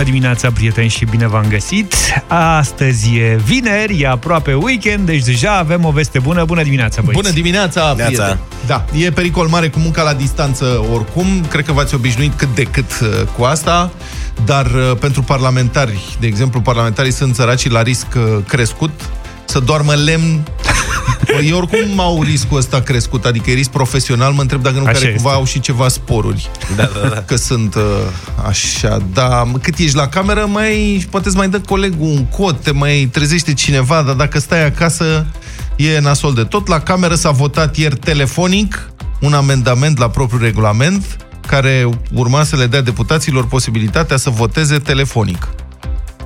Bună dimineața, prieteni, și bine v-am găsit! Astăzi e vineri, e aproape weekend, deci deja avem o veste bună. Bună dimineața, băieți! Bună dimineața, prieteni! Da, e pericol mare cu munca la distanță oricum. Cred că v-ați obișnuit cât de cât uh, cu asta, dar uh, pentru parlamentari, de exemplu, parlamentarii sunt săraci la risc uh, crescut să doarmă lemn ei oricum au riscul ăsta crescut, adică e risc profesional, mă întreb dacă nu Așa care este. cumva au și ceva sporuri. Da, da, da. Că sunt uh, așa, da, cât ești la cameră, mai poate îți mai dă colegul un cod, te mai trezește cineva, dar dacă stai acasă, e nasol de tot. La cameră s-a votat ieri telefonic un amendament la propriul regulament care urma să le dea deputaților posibilitatea să voteze telefonic.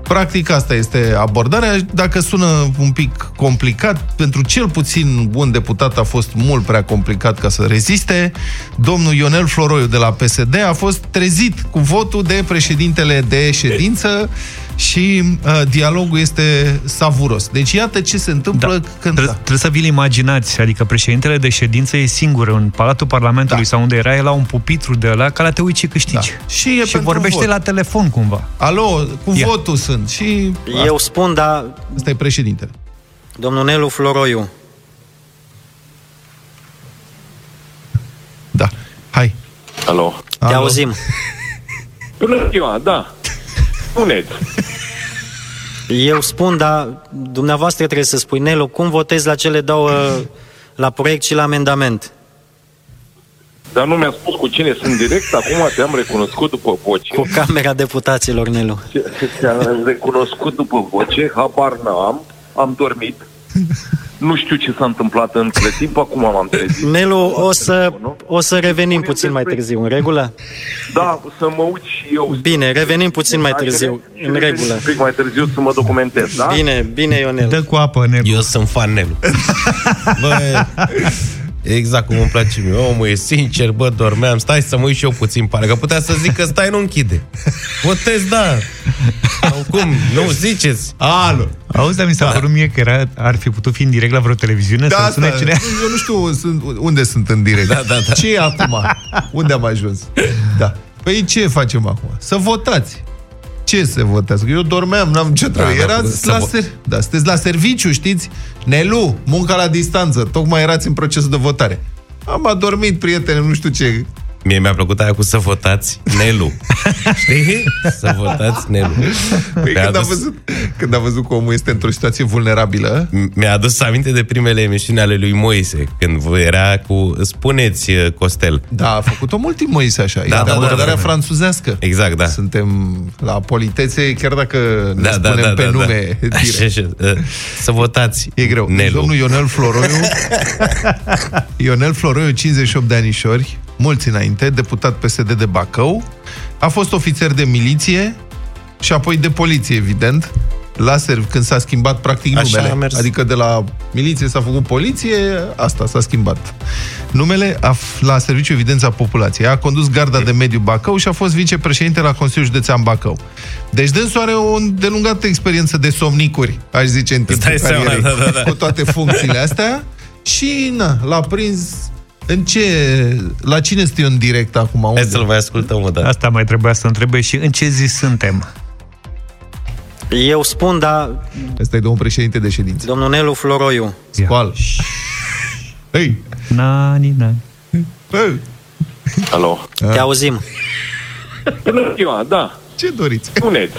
Practic asta este abordarea. Dacă sună un pic complicat, pentru cel puțin un deputat a fost mult prea complicat ca să reziste. Domnul Ionel Floroiu de la PSD a fost trezit cu votul de președintele de ședință și uh, dialogul este savuros. Deci iată ce se întâmplă Da. când... Trebuie, trebuie să vi-l imaginați, adică președintele de ședință e singur în Palatul Parlamentului Da. sau unde era, e la un pupitru de ăla, ca la te uiți și câștigi. Da. Și e și pentru vorbește vot. la telefon cumva. Alo, cu Ia. votul sunt și... Eu spun, dar Asta e președintele. domnul Nelu Floroiu, Da. Hai. Alo. te Alo. auzim. Bună ziua, da. Spuneți. Eu spun, dar dumneavoastră trebuie să spui, Nelu, cum votezi la cele două, la proiect și la amendament? Dar nu mi-a spus cu cine sunt direct, acum te-am recunoscut după voce. Cu Camera Deputaților, Nelu. Te-am recunoscut după voce, habar n-am, am dormit. Nu știu ce s-a întâmplat între timp, acum m-am trezit. Nelu, o să, o să revenim puțin mai târziu, în regulă? Da, să mă uit și eu. Bine, revenim puțin mai târziu, Și în reveni regulă. Un pic mai târziu să mă documentez, da? Bine, bine, Ionel. Dă cu apă, Nelu. Eu sunt fan Nelu. Bă, exact cum îmi place mie. Omul e sincer, bă, dormeam, stai să mă uit și eu puțin, pare că putea să zic că stai, nu închide. Votez, da. Sau cum? Nu, ziceți. Alo. Auzi, dar mi s-a părut mie că era, ar fi putut fi în direct la vreo televiziune Da, să asta, sune cine... eu nu știu sunt, unde sunt în direct. Da, da, da. Ce e acum? Unde am ajuns? Da. Păi ce facem acum? Să votați. Ce se votează? Eu dormeam, n-am ce treabă. Da, da, Erați să la, vo- ser... da, sunteți la serviciu, știți? Nelu, munca la distanță. Tocmai erați în procesul de votare. Am adormit, prietene, nu știu ce. Mie mi-a plăcut aia cu să votați Nelu. Știi? Să votați Nelu. Păi Mi-a când, a adus, văzut, când a văzut că omul este într-o situație vulnerabilă, mi-a adus aminte de primele emisiuni ale lui Moise, când era cu Spuneți, Costel. da, a făcut-o mult timp Moise așa. Da, Da, da, da, da, abordarea da, da. franțuzească. Exact, da. Suntem la politețe, chiar dacă ne Da, da, spunem da, pe da, nume. da. direct. Așa, așa. Să votați E greu. Deci, Nelu. domnul Ionel Floroiu, Ionel Floroiu, 58 de anișori, mulți înainte, deputat PSD de Bacău, a fost ofițer de miliție și apoi de poliție, evident, la serv, când s-a schimbat practic Așa numele. a mers. Adică de la miliție s-a făcut poliție, asta s-a schimbat. Numele a, f- la Serviciu Evidența Populației. A condus garda de mediu Bacău și a fost vicepreședinte la Consiliul Județean Bacău. Deci dânsul are o îndelungată experiență de somnicuri, aș zice, în timpul dai seama, carierei, da, da, da. cu toate funcțiile astea. Și, na, l-a prins în ce... La cine este eu în direct acum? Hai Unde? să-l mai ascultăm o dată. Asta mai trebuia să întrebe și în ce zi suntem. Eu spun, dar Ăsta e domnul președinte de ședință. domnul Nelu Floroiu, Ia. Scoală. Ei, Nani, nani. ei, Alo. te auzim. Bună ziua, da. ce doriți? Spuneți.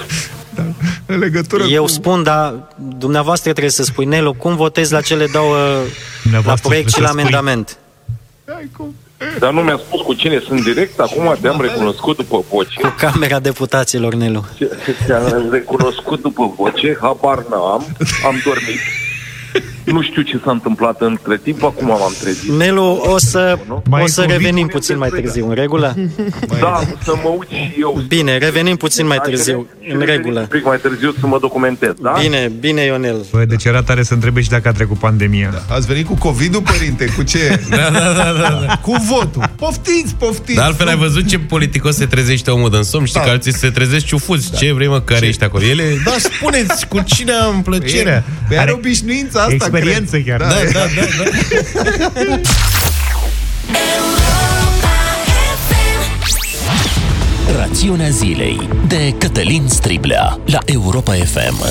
În legătură Eu cu... spun, dar dumneavoastră trebuie să spui, Nelu, cum votezi la cele două, la Dumneavoastră proiect și trebuie la să spui. amendament? Hai, cum? Dar nu mi-a spus cu cine sunt direct, acum te-am recunoscut după voce. Cu Camera Deputaților, Nelu. Te-am recunoscut după voce, habar n-am, am dormit. Nu știu ce s-a întâmplat între timp, acum m-am trezit. Nelu, o să, Mai o să convins? revenim puțin mai târziu, în regulă? Da, să mă uit și eu. Bine, revenim puțin mai târziu, Și în reveni regulă. Un pic mai târziu să mă documentez, da? Bine, bine, Ionel. Bă, deci era tare să întrebe și dacă a trecut pandemia. Da. Ați venit cu COVID-ul, părinte? Cu ce? Da, da, da, da, da. Cu votul. Poftiți, poftiți. Dar altfel ai văzut ce politicos se trezește omul din somn? Știi Da. că alții se trezesc ciufuți. Ce vrei, mă, care ești acolo? Ele, da, spuneți, cu cine am plăcerea? Păi are Are obișnuința asta, experiență cred. chiar. Da, da, da, da. Rațiunea zilei de Cătălin Striblea la Europa FM.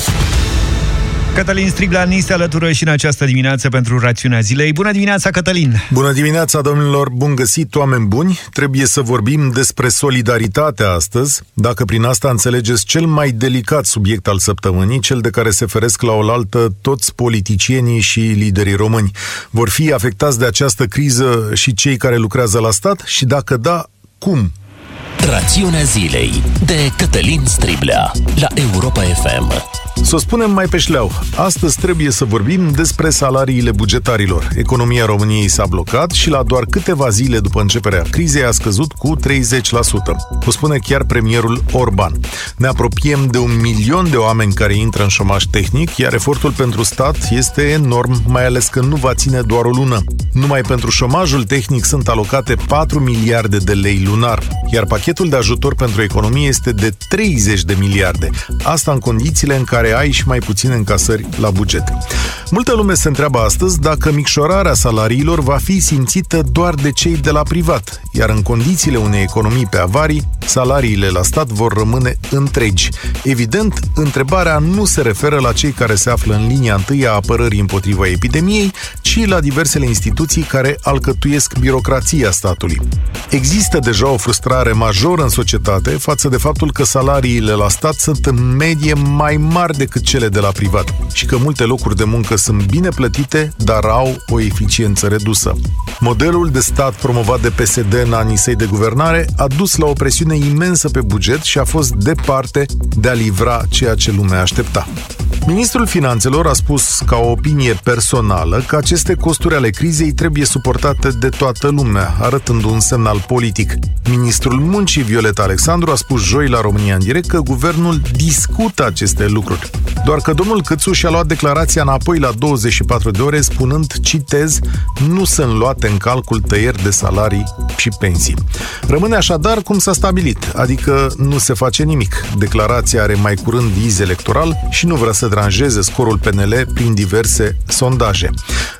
Cătălin Striblea ni se alătură și în această dimineață pentru Rațiunea Zilei. Bună dimineața, Cătălin! Bună dimineața, domnilor! Bun găsit, oameni buni! Trebuie să vorbim despre solidaritate astăzi, dacă prin asta înțelegeți cel mai delicat subiect al săptămânii, cel de care se feresc la oaltă toți politicienii și liderii români. Vor fi afectați de această criză și cei care lucrează la stat și dacă da, cum? Rațiunea zilei de Cătălin Striblea la Europa FM. Să o spunem mai pe șleau, astăzi trebuie să vorbim despre salariile bugetarilor. Economia României s-a blocat și la doar câteva zile după începerea crizei a scăzut cu 30%. O spune chiar premierul Orban. Ne apropiem de un milion de oameni care intră în șomaj tehnic, iar efortul pentru stat este enorm, mai ales că nu va ține doar o lună. Numai pentru șomajul tehnic sunt alocate 4 miliarde de lei lunar, iar pachetul de ajutor pentru economie este de 30 de miliarde. Asta în condițiile în care ai și mai puține încasări la buget. Multă lume se întreabă astăzi dacă micșorarea salariilor va fi simțită doar de cei de la privat, iar în condițiile unei economii pe avarii, salariile la stat vor rămâne întregi. Evident, întrebarea nu se referă la cei care se află în linia întâi a apărării împotriva epidemiei, ci la diversele instituții care alcătuiesc birocrația statului. Există deja o frustrare majoră în societate față de faptul că salariile la stat sunt în medie mai mari decât cele de la privat și că multe locuri de muncă sunt bine plătite, dar au o eficiență redusă. Modelul de stat promovat de PSD în anii săi de guvernare a dus la o presiune imensă pe buget și a fost departe de a livra ceea ce lumea aștepta. Ministrul Finanțelor a spus ca o opinie personală că aceste costuri ale crizei trebuie suportate de toată lumea, arătând un semnal politic. Ministrul Muncii Violeta Alexandru a spus joi la România în direct că guvernul discută aceste lucruri. Doar că domnul Câțu și-a luat declarația înapoi la 24 de ore spunând, citez, nu sunt luate în calcul tăieri de salarii și pensii. Rămâne așadar cum s-a stabilit, adică nu se face nimic. Declarația are mai curând viz electoral și nu vrea să deranjeze scorul PNL prin diverse sondaje.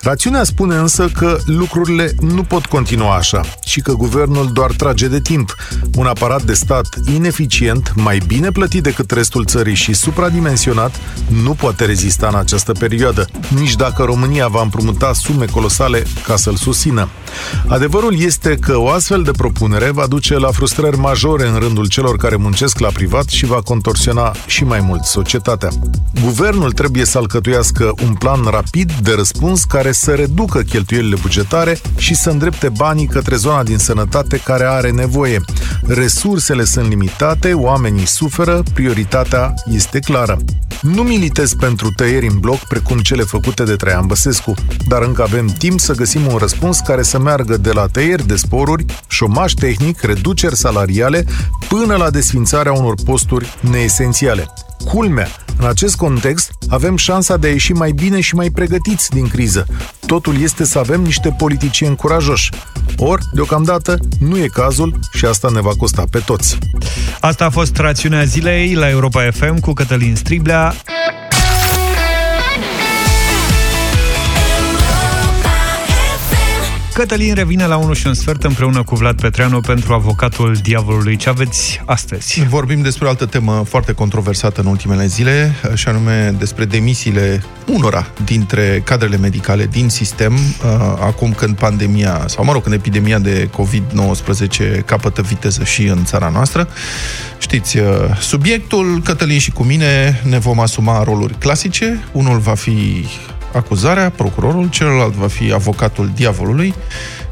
Rațiunea spune însă că lucrurile nu pot continua așa și că guvernul doar trage de timp. Un aparat de stat ineficient, mai bine plătit decât restul țării și supradimensionat, nu poate rezista în această perioadă, nici dacă România va împrumuta sume colosale ca să-l susțină. Adevărul este că o astfel de propunere va duce la frustrări majore în rândul celor care muncesc la privat și va contorsiona și mai mult societatea. Guvernul trebuie să alcătuiască un plan rapid de răspuns care să reducă cheltuielile bugetare și să îndrepte banii către zona din sănătate care are nevoie. Resursele sunt limitate, oamenii suferă, prioritatea este clară. Nu militez pentru tăieri în bloc precum cele făcute de Traian Băsescu, dar încă avem timp să găsim un răspuns care să meargă de la tăieri de sporuri, șomaj tehnic, reduceri salariale, până la desfințarea unor posturi neesențiale. Culmea, în acest context, avem șansa de a ieși mai bine și mai pregătiți din criză. Totul este să avem niște politicieni curajoși. Ori, deocamdată, nu e cazul și asta ne va costa pe toți. Asta a fost rațiunea zilei la Europa FM cu Cătălin Striblea. Cătălin revine la 1 și un sfert împreună cu Vlad Petreanu pentru avocatul diavolului. Ce aveți astăzi? Vorbim despre o altă temă foarte controversată în ultimele zile, și anume despre demisiile unora dintre cadrele medicale din sistem, uh, acum când pandemia, sau mă rog, când epidemia de COVID-19 capătă viteză și în țara noastră. Știți, uh, subiectul, Cătălin și cu mine ne vom asuma roluri clasice. Unul va fi acuzarea, procurorul, celălalt va fi avocatul diavolului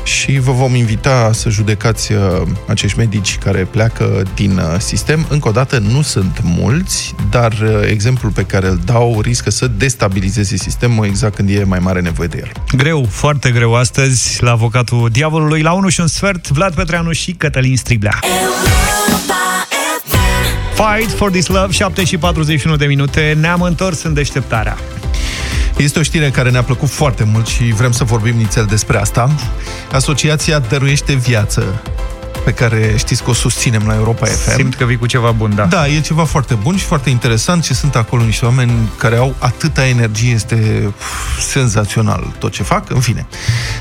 și vă vom invita să judecați uh, acești medici care pleacă din uh, sistem. Încă o dată, nu sunt mulți, dar uh, exemplul pe care îl dau riscă să destabilizeze sistemul exact când e mai mare nevoie de el. Greu, foarte greu astăzi la avocatul diavolului. La 1 și un sfert, Vlad Petreanu și Cătălin Striblea. Fight for this love, 7 și 41 de minute. Ne-am întors în deșteptarea. Este o știre care ne-a plăcut foarte mult și vrem să vorbim nițel despre asta. Asociația Dăruiește Viață, pe care știți că o susținem la Europa FM. Simt că vii cu ceva bun, da. Da, e ceva foarte bun și foarte interesant și sunt acolo niște oameni care au atâta energie, este uf, senzațional tot ce fac, în fine.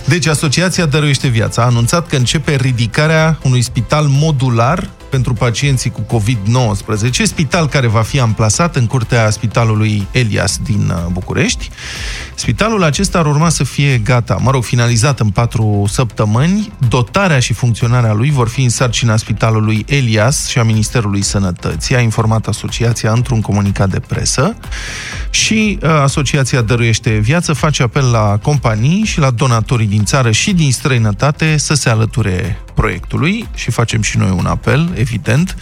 Deci, Asociația Dăruiește Viața a anunțat că începe ridicarea unui spital modular pentru pacienții cu COVID-19, spital care va fi amplasat în curtea Spitalului Elias din uh, București. Spitalul acesta ar urma să fie gata, mă rog, finalizat în patru săptămâni. Dotarea și funcționarea lui vor fi în sarcina Spitalului Elias și a Ministerului Sănătății, a informat asociația într-un comunicat de presă. Și uh, asociația Dăruiește Viață face apel la companii și la donatorii din țară și din străinătate să se alăture proiectului și facem și noi un apel, evident.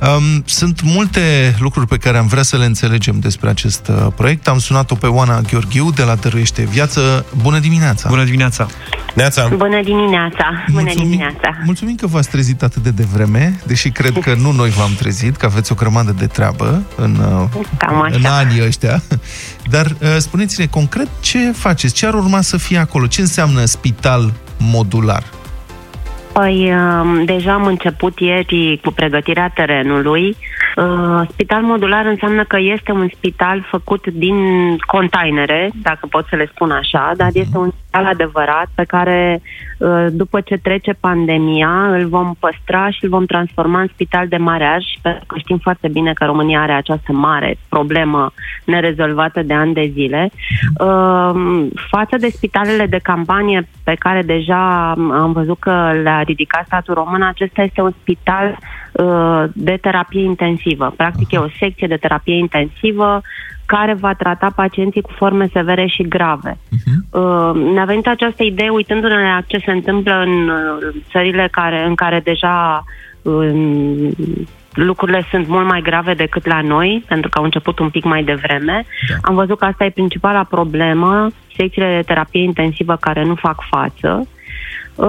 Um, sunt multe lucruri pe care am vrea să le înțelegem despre acest uh, proiect. Am sunat-o pe Oana Gheorghiu de la Dăruiește Viață. Bună dimineața! Bună dimineața! Neața. Bună dimineața! Bună mulțumim, dimineața! Mulțumim că v-ați trezit atât de devreme, deși cred că nu noi v-am trezit, că aveți o grămadă de treabă în, uh, Cam așa. în anii ăștia. Dar uh, spuneți-ne concret ce faceți, ce ar urma să fie acolo, ce înseamnă spital modular? Păi, um, deja am început ieri cu pregătirea terenului. Uh, Spital modular înseamnă că este un spital făcut din containere, dacă pot să le spun așa, dar este un spital adevărat pe care, uh, după ce trece pandemia, îl vom păstra și îl vom transforma în spital de mareaj, pentru că știm foarte bine că România are această mare problemă nerezolvată de ani de zile. Uh, Față de spitalele de campanie pe care deja am văzut că le-a ridicat statul român, acesta este un spital uh, de terapie intensivă. Practic e o secție de terapie intensivă care va trata pacienții cu forme severe și grave. Uh, ne-a venit această idee uitându-ne la ce se întâmplă în uh, țările care, în care deja uh, lucrurile sunt mult mai grave decât la noi, pentru că au început un pic mai devreme. Da. Am văzut că asta e principala problemă, secțiile de terapie intensivă care nu fac față. Uh,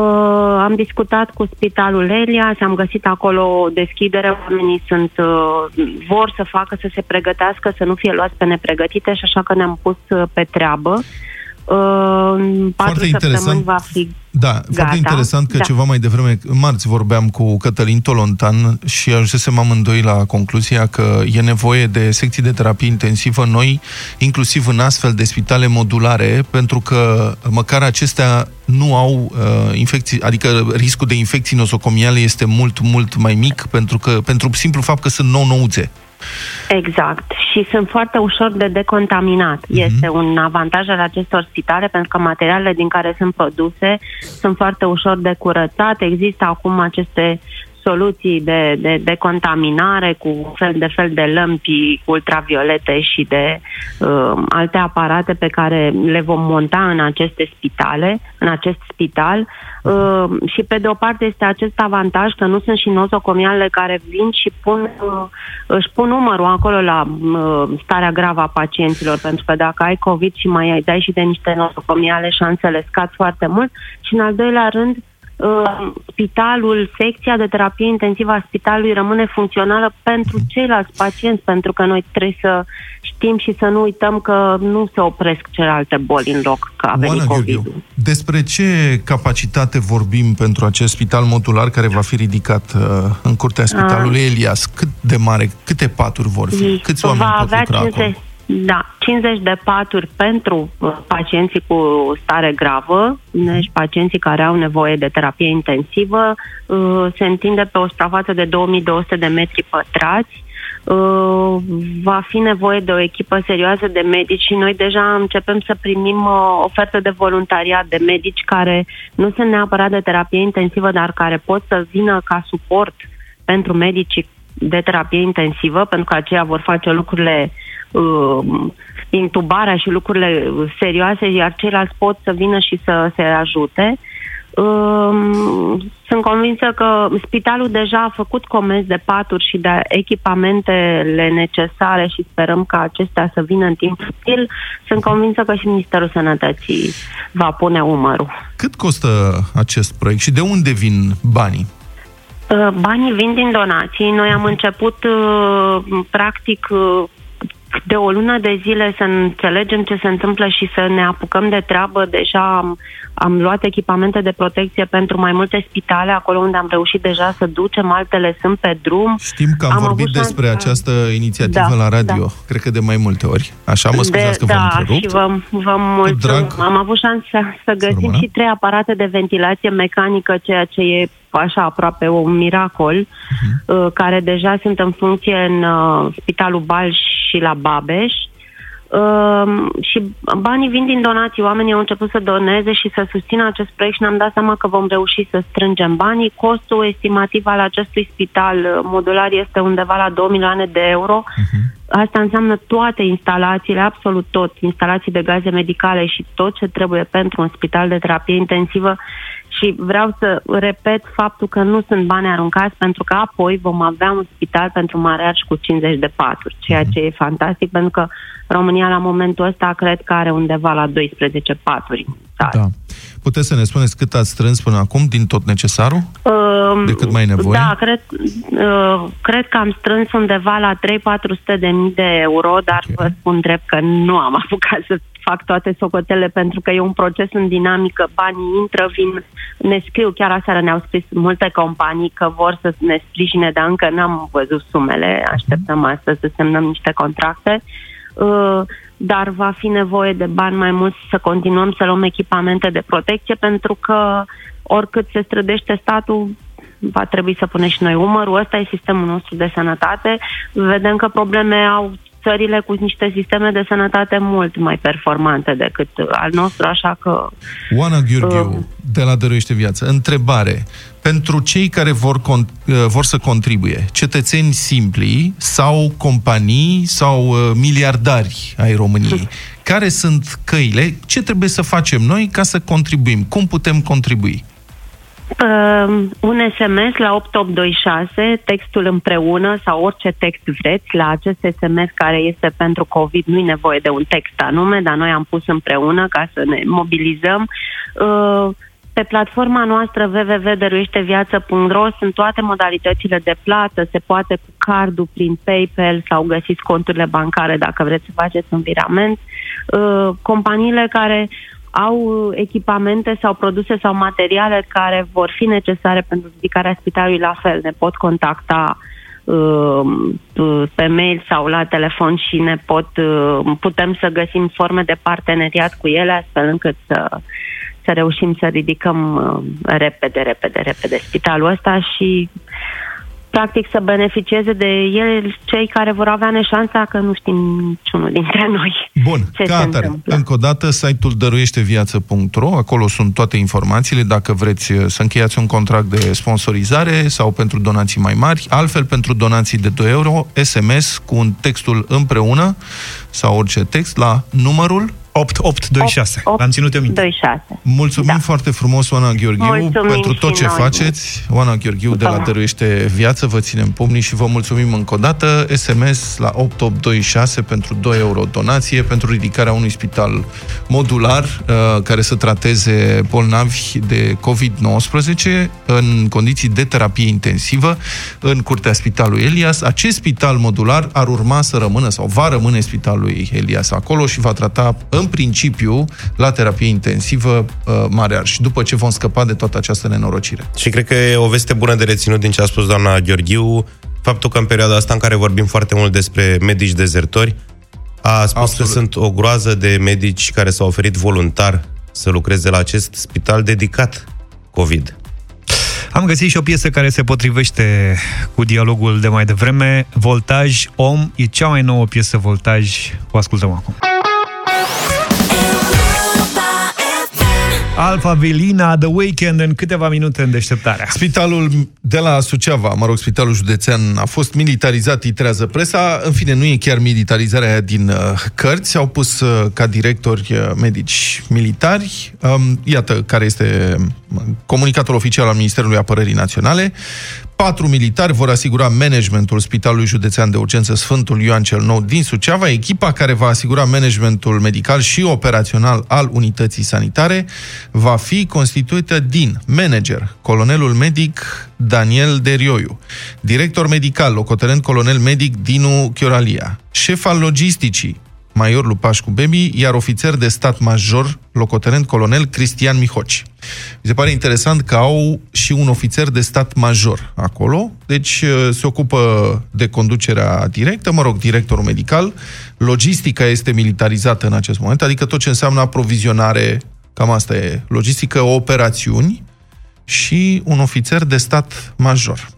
am discutat cu Spitalul Elias, am găsit acolo o deschidere, oamenii sunt, uh, vor să facă, să se pregătească, să nu fie luați pe nepregătite și așa că ne-am pus uh, pe treabă. Uh, în patru Foarte săptămâni interesant. va fi Da, Gata. foarte interesant că Da. ceva mai devreme, în marți vorbeam cu Cătălin Tolontan și ajunsesem amândoi la concluzia că e nevoie de secții de terapie intensivă noi, inclusiv în astfel de spitale modulare, pentru că măcar acestea nu au uh, infecții, adică riscul de infecții nosocomiale este mult, mult mai mic pentru că pentru simplu fapt că sunt nou-nouțe. Exact. Și sunt foarte ușor de decontaminat. Mhm. Este un avantaj al acestor spitale pentru că materialele din care sunt produse sunt foarte ușor de curățat. Există acum aceste soluții de, de, de contaminare cu fel de fel de lămpi ultraviolete și de uh, alte aparate pe care le vom monta în aceste spitale, în acest spital. Uh, și pe de o parte este acest avantaj că nu sunt și nozocomialele care vin și pun, uh, își pun numărul acolo la uh, starea gravă a pacienților, pentru că dacă ai COVID și mai ai, dai și de niște nozocomiale, șansele scad foarte mult. Și în al doilea rând, uh, spitalul, secția de terapie intensivă a spitalului rămâne funcțională pentru ceilalți pacienți, pentru că noi trebuie să știm și să nu uităm că nu se opresc celelalte boli în loc că a venit Oana covid Gheorghiu, despre ce capacitate vorbim pentru acest spital modular care va fi ridicat uh, în curtea spitalului Elias? Cât de mare, câte paturi vor fi? Câți oameni va pot avea lucra 50, acolo? Da, 50 de paturi pentru uh, pacienții cu stare gravă, deci pacienții care au nevoie de terapie intensivă, uh, se întinde pe o suprafață de 2200 de metri pătrați. Uh, va fi nevoie de o echipă serioasă de medici și noi deja începem să primim uh, oferte de voluntariat de medici care nu sunt neapărat de terapie intensivă, dar care pot să vină ca suport pentru medicii de terapie intensivă, pentru că aceia vor face lucrurile uh, intubarea și lucrurile serioase, iar ceilalți pot să vină și să se ajute. Um, sunt convinsă că spitalul deja a făcut comenzi de paturi și de echipamentele necesare și sperăm ca acestea să vină în timp util. Sunt convinsă că și Ministerul Sănătății va pune umărul. Cât costă acest proiect și de unde vin banii? Uh, Banii vin din donații. Noi am început, uh, practic, uh, de o lună de zile să înțelegem ce se întâmplă și să ne apucăm de treabă. Deja am, am luat echipamente de protecție pentru mai multe spitale, acolo unde am reușit deja să ducem, altele sunt pe drum. Știm că am, am vorbit despre șansa... această inițiativă Da, la radio, da. cred că de mai multe ori. Așa, mă scuzați că v-am da, întrerupt. și vă, vă mulțumim. drag. Am avut șansa să găsim rămână. și trei aparate de ventilație mecanică, ceea ce e așa aproape un miracol, Mhm. uh, care deja sunt în funcție în uh, Spitalul Balș și la Babeș. Uh, și banii vin din donații. Oamenii au început să doneze și să susțină acest proiect și ne-am dat seama că vom reuși să strângem banii. Costul estimativ al acestui spital uh, modular este undeva la 2 milioane de euro. Asta înseamnă toate instalațiile, absolut tot, instalații de gaze medicale și tot ce trebuie pentru un spital de terapie intensivă și vreau să repet faptul că nu sunt bani aruncați pentru că apoi vom avea un spital pentru Maraș cu 50 de paturi, ceea ce e fantastic pentru că România la momentul ăsta cred că are undeva la 12 paturi. Da. Da. Puteți să ne spuneți cât ați strâns până acum din tot necesarul? Um, De cât mai e nevoie? Da, cred, uh, cred că am strâns undeva la 3-400 de mii de euro, dar Ok. vă spun drept că nu am apucat să fac toate socotele pentru că e un proces în dinamică, banii intră, vin, ne scriu, chiar aseară ne-au scris multe companii că vor să ne sprijine, dar încă n-am văzut sumele, așteptăm astăzi să semnăm niște contracte. Uh, dar va fi nevoie de bani mai mulți să continuăm să luăm echipamente de protecție pentru că oricât se strădește statul, va trebui să punem și noi umărul. Ăsta e sistemul nostru de sănătate. Vedem că probleme au țările cu niște sisteme de sănătate mult mai performante decât al nostru, așa că Oana Gheorghiu, de la Dăruiește Viață. Întrebare. Pentru cei care vor, con- uh, vor să contribuie, cetățeni simpli sau companii sau uh, miliardari ai României, care sunt căile? Ce trebuie să facem noi ca să contribuim? Cum putem contribui? Uh, un SMS la 8826, textul împreună sau orice text vreți. La acest SMS care este pentru COVID nu e nevoie de un text anume, dar noi am pus împreună ca să ne mobilizăm. Uh, pe platforma noastră www.dăruieșteviață.ro sunt toate modalitățile de plată, se poate cu cardul prin PayPal sau găsiți conturile bancare dacă vreți să faceți un virament. Uh, companiile care au echipamente sau produse sau materiale care vor fi necesare pentru ridicarea spitalului, la fel ne pot contacta uh, pe mail sau la telefon și ne pot uh, putem să găsim forme de parteneriat cu ele astfel încât să să reușim să ridicăm uh, repede, repede, repede spitalul ăsta și practic să beneficieze de el cei care vor avea neșansa că nu știm niciunul dintre noi. Bun, ce ca se atare. întâmplă. Încă o dată, site-ul dăruieșteviață.ro, acolo sunt toate informațiile, dacă vreți uh, să încheiați un contract de sponsorizare sau pentru donații mai mari, altfel pentru donații de 2 euro, SMS cu un textul împreună sau orice text la numărul 8826. Opt- L-am ținut eu minte. 26. Mulțumim Da. foarte frumos, Oana Gheorghiu, Mulțumim pentru tot și ce noi. faceți. Oana Gheorghiu de la Da. Dăruiește Viață, vă ținem pumnii și vă mulțumim încă o dată. SMS la 8826 pentru 2 euro donație, pentru ridicarea unui spital modular uh, care să trateze bolnavi de COVID-19 în condiții de terapie intensivă în curtea Spitalului Elias. Acest spital modular ar urma să rămână sau va rămâne Spitalul lui Elias acolo și va trata în principiu la terapie intensivă uh, Mare Arș, după ce vom scăpa de toată această nenorocire. Și cred că e o veste bună de reținut din ce a spus doamna Gheorghiu, faptul că în perioada asta în care vorbim foarte mult despre medici dezertori, a spus Absolut. că sunt o groază de medici care s-au oferit voluntar să lucreze la acest spital dedicat COVID. Am găsit și o piesă care se potrivește cu dialogul de mai devreme. Voltaj Om e cea mai nouă piesă Voltaj. O ascultăm acum. Alfa Velina, The Weekend în câteva minute în deșteptarea. Spitalul de la Suceava, mă rog, spitalul județean, a fost militarizat, titrează presa. În fine, nu e chiar militarizarea aia din uh, cărți. Au pus uh, ca directori uh, medici militari. Um, iată care este um, comunicatul oficial al Ministerului Apărării Naționale. Patru militari vor asigura managementul Spitalului Județean de Urgență Sfântul Ioan cel Nou din Suceava. Echipa care va asigura managementul medical și operațional al unității sanitare va fi constituită din manager, colonelul medic Daniel Derioiu, director medical, locotenent colonel medic Dinu Chioralia, șef al logisticii, major Lupașcu Bebi, iar ofițer de stat major, locotenent colonel Cristian Mihoci. Mi se pare interesant că au și un ofițer de stat major acolo, deci uh, se ocupă de conducerea directă, mă rog, directorul medical, logistica este militarizată în acest moment, adică tot ce înseamnă aprovizionare, cam asta e, logistică, operațiuni și un ofițer de stat major.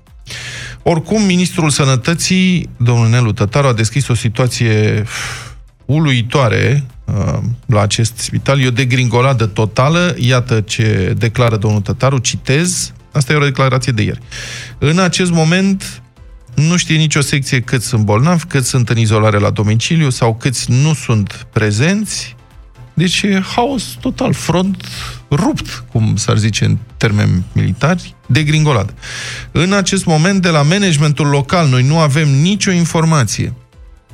Oricum, ministrul sănătății, domnul Nelu Tătaru, a descris o situație uluitoare uh, la acest spital. E o degringoladă totală. Iată ce declară domnul Tătaru. Citez. Asta e o declarație de ieri. În acest moment nu știe nicio secție cât sunt bolnavi, cât sunt în izolare la domiciliu sau câți nu sunt prezenți. Deci e haos total, front rupt, cum s-ar zice în termeni militari, de gringolad. În acest moment, de la managementul local, noi nu avem nicio informație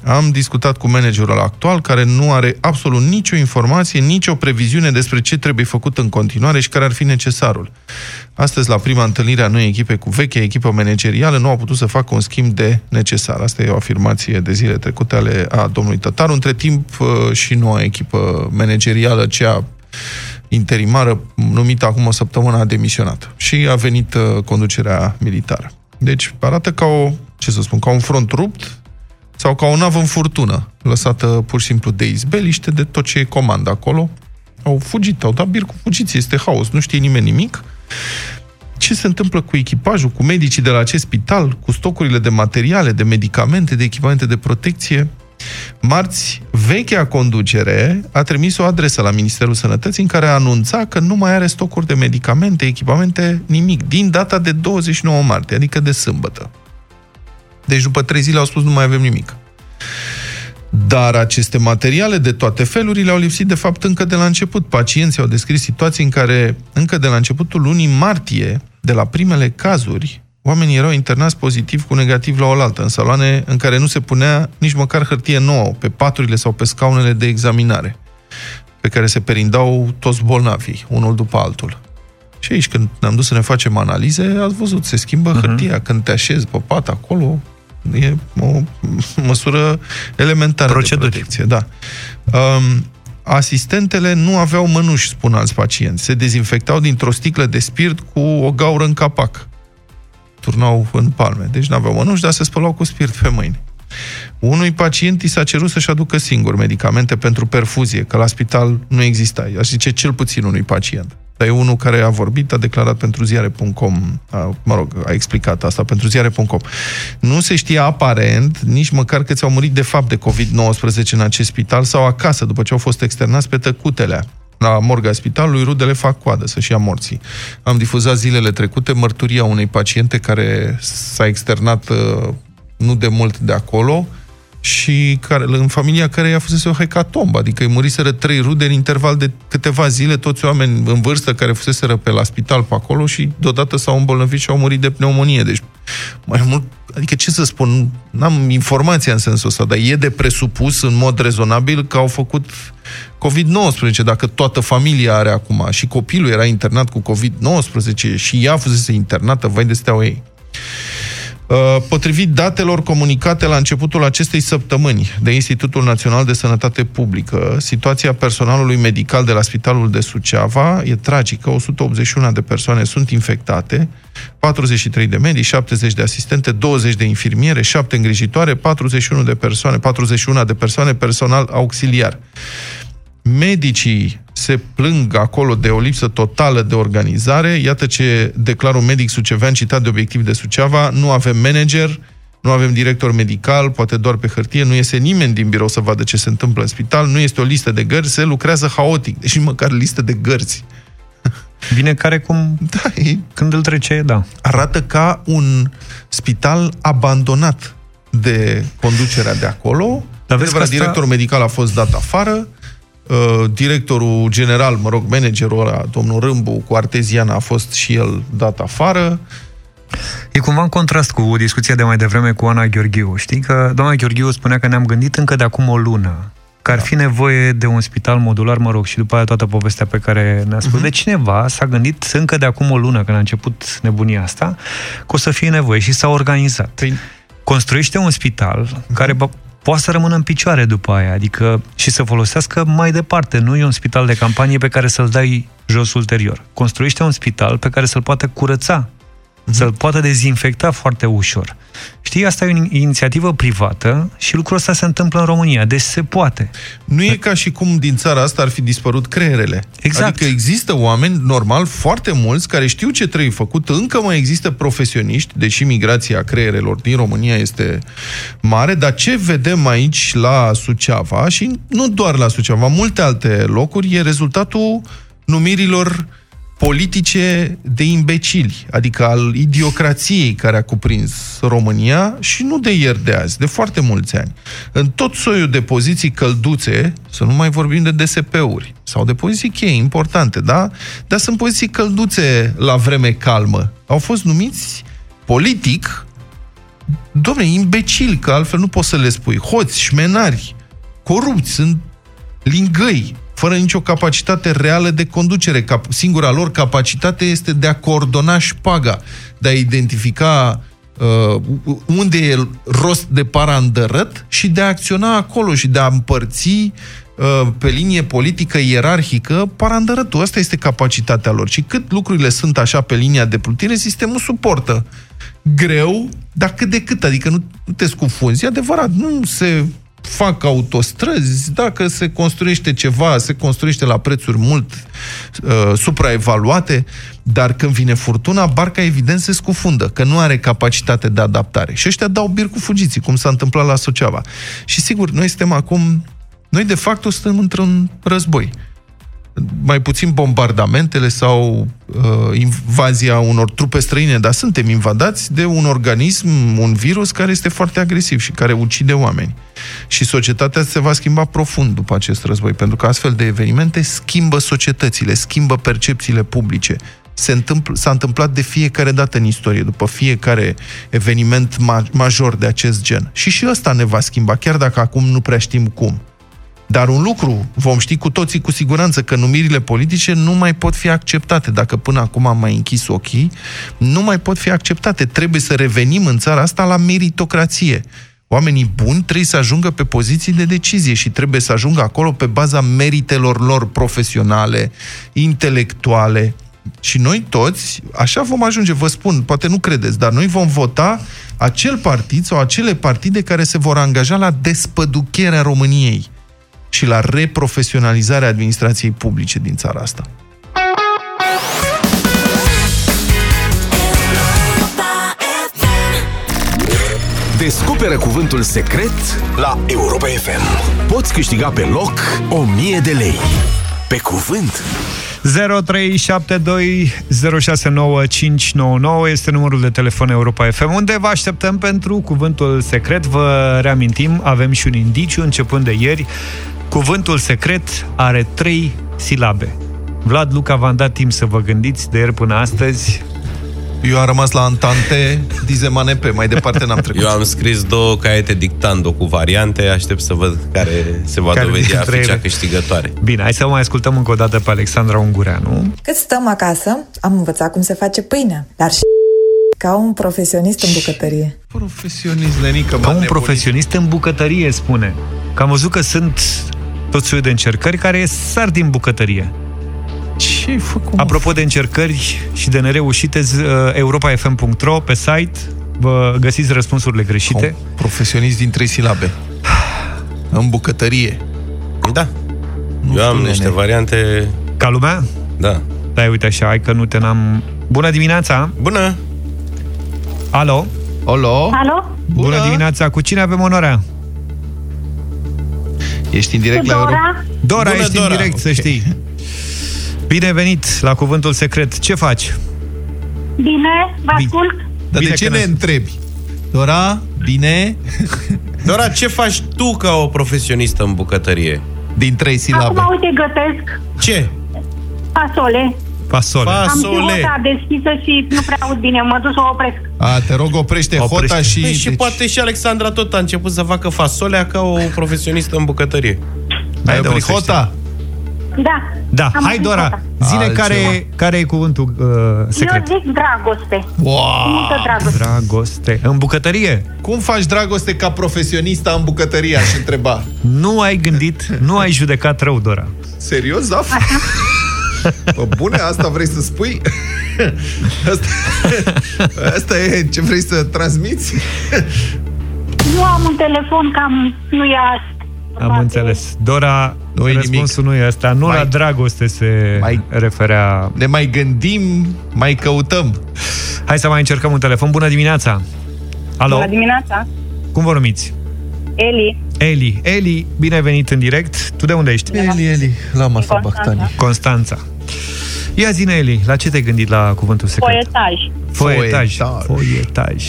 am discutat cu managerul actual, care nu are absolut nicio informație, nicio previziune despre ce trebuie făcut în continuare și care ar fi necesarul. Astăzi, la prima întâlnire a noi echipe cu vechea echipă managerială, nu au putut să facă un schimb de necesar. Asta e o afirmație de zile trecute ale a domnului Tătaru. Între timp, uh, și noua echipă managerială, cea interimară, numită acum o săptămână, a demisionat. Și a venit uh, conducerea militară. Deci arată ca o, ce să spun, ca un front rupt, sau ca o navă în furtună, lăsată pur și simplu de izbeliște, de tot ce e comandă acolo. Au fugit, au dat bir cu fugiți, este haos, nu știe nimeni nimic. Ce se întâmplă cu echipajul, cu medicii de la acest spital, cu stocurile de materiale, de medicamente, de echipamente de protecție? Marți, vechea conducere a trimis o adresă la Ministerul Sănătății în care a anunțat că nu mai are stocuri de medicamente, echipamente, nimic, din data de 29 martie, adică de sâmbătă. Deci după trei zile au spus nu mai avem nimic. Dar aceste materiale de toate felurile au lipsit de fapt încă de la început. Pacienții au descris situații în care încă de la începutul lunii martie, de la primele cazuri, oamenii erau internați pozitiv cu negativ la oaltă, în saloane în care nu se punea nici măcar hârtie nouă pe paturile sau pe scaunele de examinare, pe care se perindau toți bolnavii, unul după altul. Și aici, când ne-am dus să ne facem analize, ați văzut, se schimbă uh-huh. hârtia. Când te așezi pe pat acolo, E o măsură elementară Proceduri. de protecție. Da. Um, asistentele nu aveau mănuși, spun alți pacienți. Se dezinfectau dintr-o sticlă de spirit cu o gaură în capac. Turnau în palme. Deci nu aveau mănuși, dar se spălau cu spirit pe mâini. Unui pacient i s-a cerut să-și aducă singur medicamente pentru perfuzie, că la spital nu exista. Aș zice cel puțin unui pacient. Dar e unul care a vorbit, a declarat pentru ziare.com, a, mă rog, a explicat asta pentru ziare.com. Nu se știa aparent nici măcar că ți-au murit de fapt de COVID-19 în acest spital sau acasă, după ce au fost externați pe tăcutelea la morga spitalului, rudele fac coadă să-și ia morții. Am difuzat zilele trecute mărturia unei paciente care s-a externat uh, nu de mult de acolo, și care, în familia care i-a fusese o hecatombă, adică îi muriseră trei rude în interval de câteva zile, toți oameni în vârstă care fuseseră pe la spital pe acolo și deodată s-au îmbolnăvit și au murit de pneumonie. Deci, mai mult, adică ce să spun, n-am informația în sensul ăsta, dar e de presupus în mod rezonabil că au făcut COVID-19, dacă toată familia are acum și copilul era internat cu COVID-19 și ea fusese internată, vai de steaua ei. Uh, potrivit datelor comunicate la începutul acestei săptămâni de Institutul Național de Sănătate Publică, situația personalului medical de la Spitalul de Suceava e tragică. 181 de persoane sunt infectate, 43 de medici, 70 de asistente, 20 de infirmiere, 7 îngrijitoare, 41 de persoane, 41 de persoane personal auxiliar. Medicii se plâng acolo de o lipsă totală de organizare. Iată ce declară un medic sucevean citat de obiectiv de Suceava. Nu avem manager, nu avem director medical, poate doar pe hârtie, nu iese nimeni din birou să vadă ce se întâmplă în spital, nu este o listă de gărzi, se lucrează haotic, deși măcar listă de gărzi. Vine care cum... Da, e... Când îl trece, da. Arată ca un spital abandonat de conducerea de acolo. Dar vezi că asta... directorul medical a fost dat afară, Uh, directorul general, mă rog, managerul ăla, domnul Râmbu, cu Arteziana, a fost și el dat afară. E cumva în contrast cu discuția de mai devreme cu Ana Gheorghiu. Știi că doamna Gheorghiu spunea că ne-am gândit încă de acum o lună că ar da. fi nevoie de un spital modular, mă rog, și după aia toată povestea pe care ne-a spus. Uh-huh. De cineva s-a gândit încă de acum o lună, când a început nebunia asta, că o să fie nevoie și s-a organizat. Păi... Construiește un spital uh-huh. care poate să rămână în picioare după aia, adică și să folosească mai departe. Nu e un spital de campanie pe care să-l dai jos ulterior. Construiește un spital pe care să-l poată curăța să-l poată dezinfecta foarte ușor. Știi, asta e o inițiativă privată și lucrul ăsta se întâmplă în România, deci se poate. Nu e ca și cum din țara asta ar fi dispărut creierele. Exact. Adică există oameni, normal, foarte mulți, care știu ce trebuie făcut, încă mai există profesioniști, deși migrația creierelor din România este mare, dar ce vedem aici la Suceava, și nu doar la Suceava, multe alte locuri, e rezultatul numirilor politice de imbecili, adică al idiocrației care a cuprins România și nu de ieri de azi, de foarte mulți ani. În tot soiul de poziții călduțe, să nu mai vorbim de DSP-uri, sau de poziții cheie importante, da? Dar sunt poziții călduțe la vreme calmă. Au fost numiți politic, domne, imbecili, că altfel nu poți să le spui, hoți, șmenari, corupți, sunt lingăi, fără nicio capacitate reală de conducere. Cap- singura lor capacitate este de a coordona șpaga, de a identifica uh, unde e rost de parandărăt și de a acționa acolo și de a împărți uh, pe linie politică ierarhică parandărătul. Asta este capacitatea lor. Și cât lucrurile sunt așa pe linia de plutire, sistemul suportă. Greu, dar cât de cât. Adică nu, nu te scufunzi. E adevărat, nu se fac autostrăzi, dacă se construiește ceva, se construiește la prețuri mult uh, supraevaluate, dar când vine furtuna, barca evident se scufundă, că nu are capacitate de adaptare. Și ăștia dau bir cu fugiții, cum s-a întâmplat la Suceava. Și sigur, noi suntem acum, noi de fapt suntem într-un război mai puțin bombardamentele sau uh, invazia unor trupe străine, dar suntem invadați de un organism, un virus care este foarte agresiv și care ucide oameni. Și societatea se va schimba profund după acest război, pentru că astfel de evenimente schimbă societățile, schimbă percepțiile publice. Se întâmpl, s-a întâmplat de fiecare dată în istorie, după fiecare eveniment ma- major de acest gen. Și și ăsta ne va schimba, chiar dacă acum nu prea știm cum. Dar un lucru vom ști cu toții cu siguranță, că numirile politice nu mai pot fi acceptate. Dacă până acum am mai închis ochii, nu mai pot fi acceptate. Trebuie să revenim în țara asta la meritocrație. Oamenii buni trebuie să ajungă pe poziții de decizie și trebuie să ajungă acolo pe baza meritelor lor profesionale, intelectuale. Și noi toți, așa vom ajunge, vă spun, poate nu credeți, dar noi vom vota acel partid sau acele partide care se vor angaja la despăducherea României și la reprofesionalizarea administrației publice din țara asta. Descoperă cuvântul secret la Europa FM. Poți câștiga pe loc 1000 de lei. Pe cuvânt! 0372069599 este numărul de telefon Europa FM, unde vă așteptăm pentru cuvântul secret. Vă reamintim, avem și un indiciu începând de ieri. Cuvântul secret are trei silabe. Vlad Luca v-am dat timp să vă gândiți de ieri până astăzi. Eu am rămas la Antante, Dizemanepe, mai departe n-am trecut. Eu am scris două caiete dictando cu variante, aștept să văd care se va Care dovedi a dintre fi cea ele? câștigătoare. Bine, hai să mai ascultăm încă o dată pe Alexandra Ungureanu. Cât stăm acasă, am învățat cum se face pâinea, dar și ca un profesionist în bucătărie. Profesionist, Lenica, Ca un profesionist în bucătărie, spune. Că am văzut că sunt tot soiul de încercări care sar din bucătărie. Ce ai făcut? Apropo de încercări și de nereușite, z- uh, europafm.ro pe site vă găsiți răspunsurile greșite. Profesionist din trei silabe. În bucătărie. Da. Nu Eu am știu, niște nene. variante... Ca lumea? Da. Da, uite așa, hai că nu te n-am... Bună dimineața! Bună! Alo? Alo? Alo? Bună, Bună dimineața! Cu cine avem onoarea? Ești în direct Cu la Europa? Dora? Dora, Bună, ești Dora. în direct, să știi. Bine venit la Cuvântul Secret. Ce faci? Bine, vă Bine. ascult. Dar Bine de ce că ne ne- întrebi? Dora, bine? Dora, ce faci tu ca o profesionistă în bucătărie? Din trei silabe. Acum, uite, gătesc Ce? fasole. Fasole. Fa- Am și Fasole. hota deschisă și nu prea aud bine. Mă duc să o opresc. A, te rog, oprește, Oprește. hota și... Păi și deci, poate și Alexandra tot a început să facă fasolea ca o profesionistă în bucătărie. Ai Hai de oprit o să hota? Da. Da, Am hai auzit Dora, asta. zile Altceva. care, care e cuvântul uh, secret. Eu zic dragoste. Wow! Multă dragoste. Dragoste. În bucătărie? Cum faci dragoste ca profesionistă în bucătărie, aș întreba. Nu ai gândit, nu ai judecat rău, Dora. Serios, da? Bă, bune, asta vrei să spui? Asta, asta e ce vrei să transmiți? Eu am un telefon cam nu ia Am înțeles. Dora, Nu e răspunsul nu e ăsta. Nu Mai- la dragoste se Mai- referea. Ne mai gândim, mai căutăm. Hai să mai încercăm un telefon. Bună dimineața! Alo, Bună dimineața. cum vă numiți? Eli, Eli. Eli, bine ai venit în direct. Tu de unde ești? Eli, Eli, la masa Constanța. Bactani. Constanța. Ia zine, Eli, la ce te-ai gândit la cuvântul secret? poetaj. Foietaj. Foietaj. Foietaj.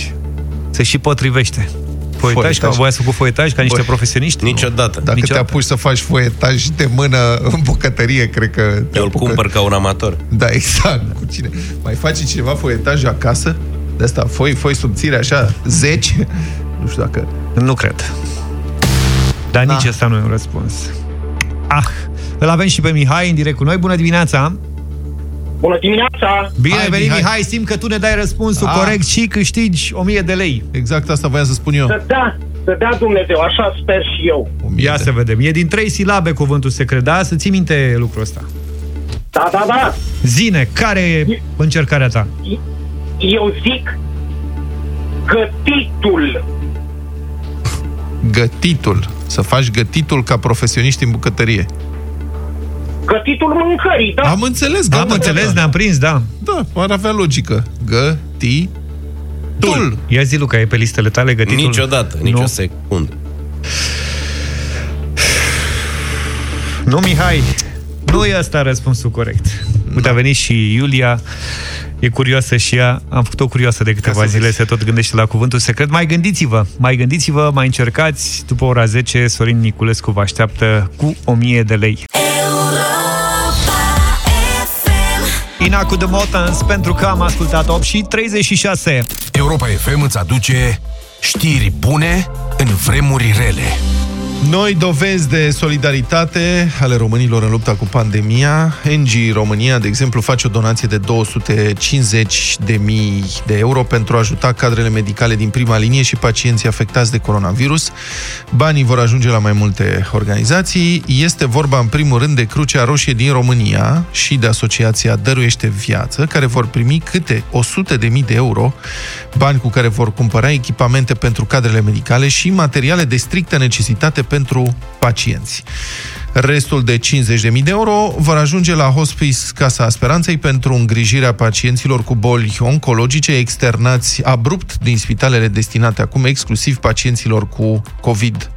Se și potrivește. Foietaj, Foietaj. că voi ați făcut foietaj ca niște Băi, profesioniști? Niciodată. Dacă Niciodată. te apuci să faci foietaj de mână în bucătărie, cred că... te Eu îl apucă- cumpăr ca un amator. Da, exact. Cu cine? Mai face cineva foietaj acasă? De asta, foi, foi subțire, așa, zeci? Nu știu dacă... Nu cred. Dar Da. nici ăsta nu e un răspuns. Ah, îl avem și pe Mihai în direct cu noi. Bună dimineața! Bună dimineața! Bine Hai, ai venit, Mihai. Mihai. Simt că tu ne dai răspunsul Ah. corect și câștigi 1000 de lei. Exact asta voiam să spun eu. Să dea, să dea Dumnezeu, așa sper și eu. O mie Ia de- să vedem. E din trei silabe cuvântul secret, da? Să ții minte lucrul ăsta. Da, da, da, Zine, care e încercarea ta? eu zic gătitul. Gătitul. Să faci gătitul ca profesioniști în bucătărie. Gătitul mâncării, da? Am înțeles, Am gata, înțeles, gata. ne-am prins, da. Da, ar avea logică. Găti... Tul. Ia zi, Luca, e pe listele tale gătitul? Niciodată, nici Nu. o secundă. Nu, Mihai, nu e ăsta răspunsul corect. Uite, a venit și Iulia, e curioasă și ea. Am făcut-o curioasă de câteva să zile, vezi. se tot gândește la cuvântul secret. Mai gândiți-vă, mai gândiți-vă, mai încercați. După ora 10, Sorin Niculescu vă așteaptă cu 1000 de lei. Ina cu The Motans, pentru că am ascultat 8 și 36. Europa FM îți aduce știri bune în vremuri rele. Noi dovezi de solidaritate ale românilor în lupta cu pandemia. NG România, de exemplu, face o donație de 250 de mii de euro pentru a ajuta cadrele medicale din prima linie și pacienții afectați de coronavirus. Banii vor ajunge la mai multe organizații. Este vorba, în primul rând, de Crucea Roșie din România și de Asociația Dăruiește Viață, care vor primi câte 100 de mii de euro, bani cu care vor cumpăra echipamente pentru cadrele medicale și materiale de strictă necesitate pentru pacienți. Restul de 50.000 de euro vor ajunge la Hospice Casa Speranței pentru îngrijirea pacienților cu boli oncologice externați abrupt din spitalele destinate acum exclusiv pacienților cu COVID-19.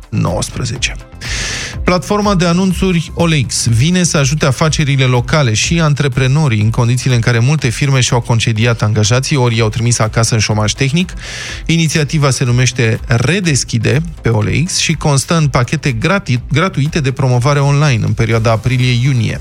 Platforma de anunțuri OLX vine să ajute afacerile locale și antreprenorii în condițiile în care multe firme și-au concediat angajații, ori i-au trimis acasă în șomaj tehnic. Inițiativa se numește Redeschide pe OLX și constă în pachete grati- gratuite de promovare online în perioada aprilie-iunie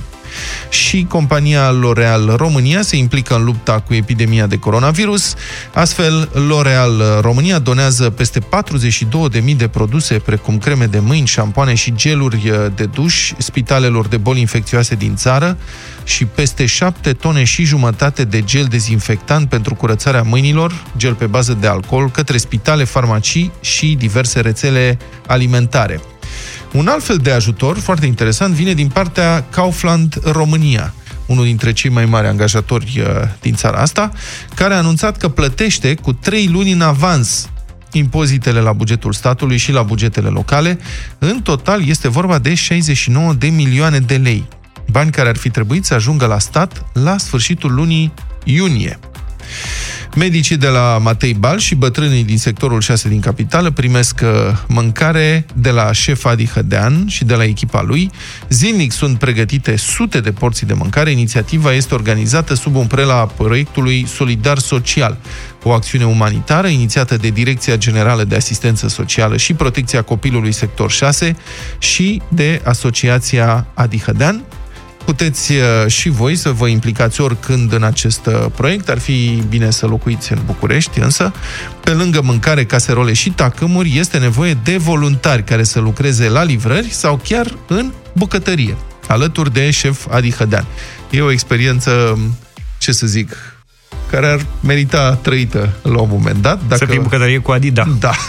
și compania L'Oreal România se implică în lupta cu epidemia de coronavirus. Astfel, L'Oreal România donează peste 42.000 de produse, precum creme de mâini, șampoane și geluri de duș, spitalelor de boli infecțioase din țară și peste 7 tone și jumătate de gel dezinfectant pentru curățarea mâinilor, gel pe bază de alcool, către spitale, farmacii și diverse rețele alimentare. Un alt fel de ajutor, foarte interesant, vine din partea Kaufland România, unul dintre cei mai mari angajatori uh, din țara asta, care a anunțat că plătește cu 3 luni în avans impozitele la bugetul statului și la bugetele locale. În total este vorba de 69 de milioane de lei. Bani care ar fi trebuit să ajungă la stat la sfârșitul lunii iunie. Medicii de la Matei Bal și bătrânii din sectorul 6 din capitală primesc uh, mâncare de la șef Adi Hădean și de la echipa lui. Zilnic sunt pregătite sute de porții de mâncare. Inițiativa este organizată sub umbrela proiectului Solidar Social, o acțiune umanitară inițiată de Direcția Generală de Asistență Socială și Protecția Copilului Sector 6 și de Asociația Adi Hădean, puteți uh, și voi să vă implicați oricând în acest uh, proiect. Ar fi bine să locuiți în București, însă, pe lângă mâncare, caserole și tacâmuri, este nevoie de voluntari care să lucreze la livrări sau chiar în bucătărie. alături de șef Adi Hădean. E o experiență, ce să zic, care ar merita trăită la un moment dat. Dacă... Să fii bucătărie cu Adi, da. Da.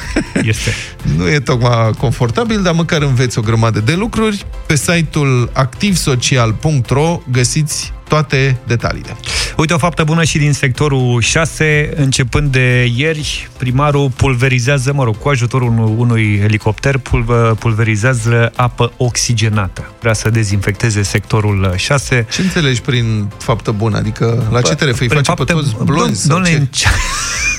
Este. nu e tocmai confortabil, dar măcar înveți o grămadă de lucruri. Pe site-ul activsocial.ro găsiți toate detaliile. Uite o faptă bună și din sectorul 6. Începând de ieri, primarul pulverizează, mă rog, cu ajutorul unui helicopter, pulverizează apă oxigenată. Vrea să dezinfecteze sectorul 6. Ce înțelegi prin faptă bună? Adică la ce te referi? Face fapte... pe toți blonzi? Doamne,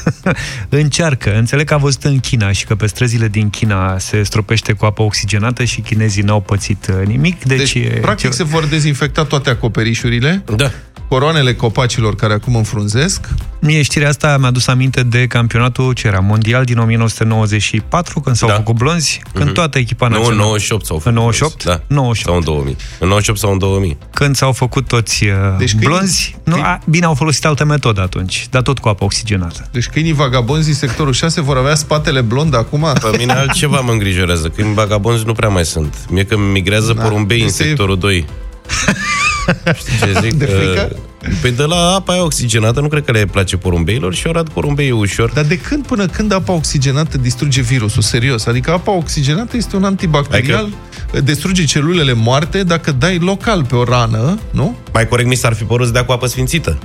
încearcă. Înțeleg că a văzut în China și că pe străzile din China se stropește cu apă oxigenată și chinezii n-au pățit uh, nimic. Deci, deci practic, ce... se vor dezinfecta toate acoperișurile. Da coroanele copacilor care acum înfrunzesc. Mie știrea asta mi-a dus aminte de campionatul ce era, mondial din 1994, când s-au da. făcut blonzi, mm-hmm. când mhm. toată echipa națională... Nu, 98 s-au făcut. În 98? Da. 98. Sau în 2000. În 98 sau în 2000. Când s-au făcut toți uh, deci blonzi, câini... nu, a, bine, au folosit altă metodă atunci, dar tot cu apă oxigenată. Deci câinii vagabonzi din sectorul 6 vor avea spatele blond acum? Pe mine altceva mă îngrijorează. Câini vagabonzi nu prea mai sunt. Mie că migrează da. porumbei în sectorul 2. Știi ce zic? De frică? Păi de la apa aia oxigenată nu cred că le place porumbeilor și rad porumbeii ușor. Dar de când până când apa oxigenată distruge virusul? Serios. Adică apa oxigenată este un antibacterial, adică... distruge celulele moarte dacă dai local pe o rană, nu? Mai corect mi s-ar fi părut să dea cu apă sfințită.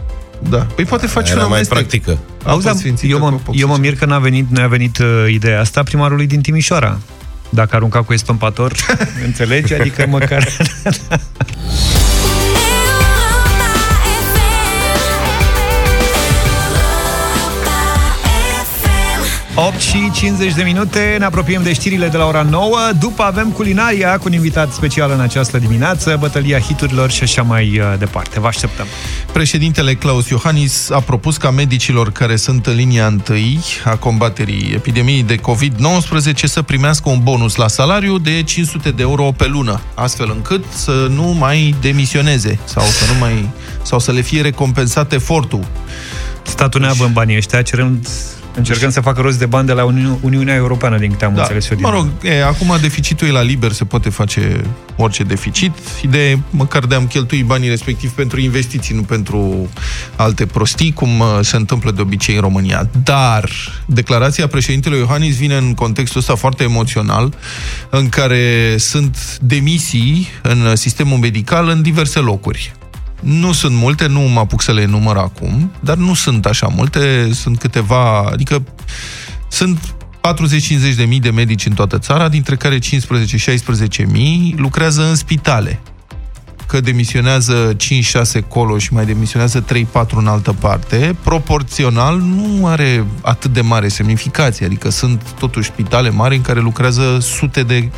Da. Păi poate face una mai practică. Auzi, eu mă, eu mă mir că n-a venit, n-a venit uh, ideea asta primarului din Timișoara. Dacă arunca cu estompator, înțelegi? Adică măcar... 8 și 50 de minute, ne apropiem de știrile de la ora 9, după avem culinaria cu un invitat special în această dimineață, bătălia hiturilor și așa mai uh, departe. Vă așteptăm. Președintele Claus Iohannis a propus ca medicilor care sunt în linia întâi a combaterii epidemiei de COVID-19 să primească un bonus la salariu de 500 de euro pe lună, astfel încât să nu mai demisioneze sau să nu mai sau să le fie recompensat efortul. Statul neabă în banii ăștia, cerând Încercăm să facă rost de bani de la Uni Uniunea Europeană, din câte am da. înțeles eu. Din mă rog, e, acum deficitul e la liber, se poate face orice deficit. Ideea măcar de a-mi cheltui banii respectiv pentru investiții, nu pentru alte prostii, cum uh, se întâmplă de obicei în România. Dar declarația președintelui Iohannis vine în contextul ăsta foarte emoțional, în care sunt demisii în sistemul medical în diverse locuri. Nu sunt multe, nu mă apuc să le număr acum, dar nu sunt așa multe, sunt câteva, adică sunt 40-50 de mii de medici în toată țara, dintre care 15-16 mii lucrează în spitale. Că demisionează 5-6 colo și mai demisionează 3-4 în altă parte, proporțional nu are atât de mare semnificație, adică sunt totuși spitale mari în care lucrează sute de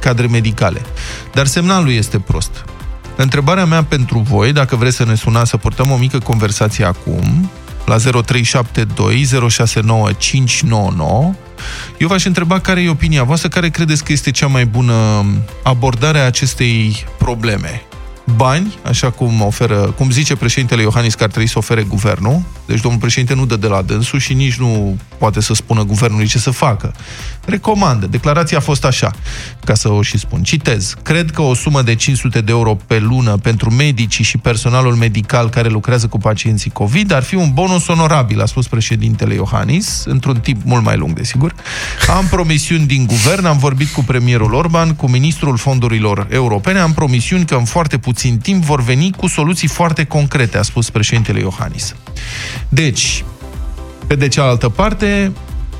cadre medicale. Dar semnalul este prost. Întrebarea mea pentru voi, dacă vreți să ne sunați să purtăm o mică conversație acum, la 0372 069599, eu v-aș întreba care e opinia voastră, care credeți că este cea mai bună abordare a acestei probleme bani, așa cum oferă, cum zice președintele Iohannis că ar trebui să ofere guvernul. Deci domnul președinte nu dă de la dânsul și nici nu poate să spună guvernului ce să facă. Recomandă. Declarația a fost așa, ca să o și spun. Citez. Cred că o sumă de 500 de euro pe lună pentru medicii și personalul medical care lucrează cu pacienții COVID ar fi un bonus onorabil, a spus președintele Iohannis, într-un timp mult mai lung, desigur. Am promisiuni din guvern, am vorbit cu premierul Orban, cu ministrul fondurilor europene, am promisiuni că în foarte puțin puțin timp vor veni cu soluții foarte concrete, a spus președintele Iohannis. Deci, pe de cealaltă parte,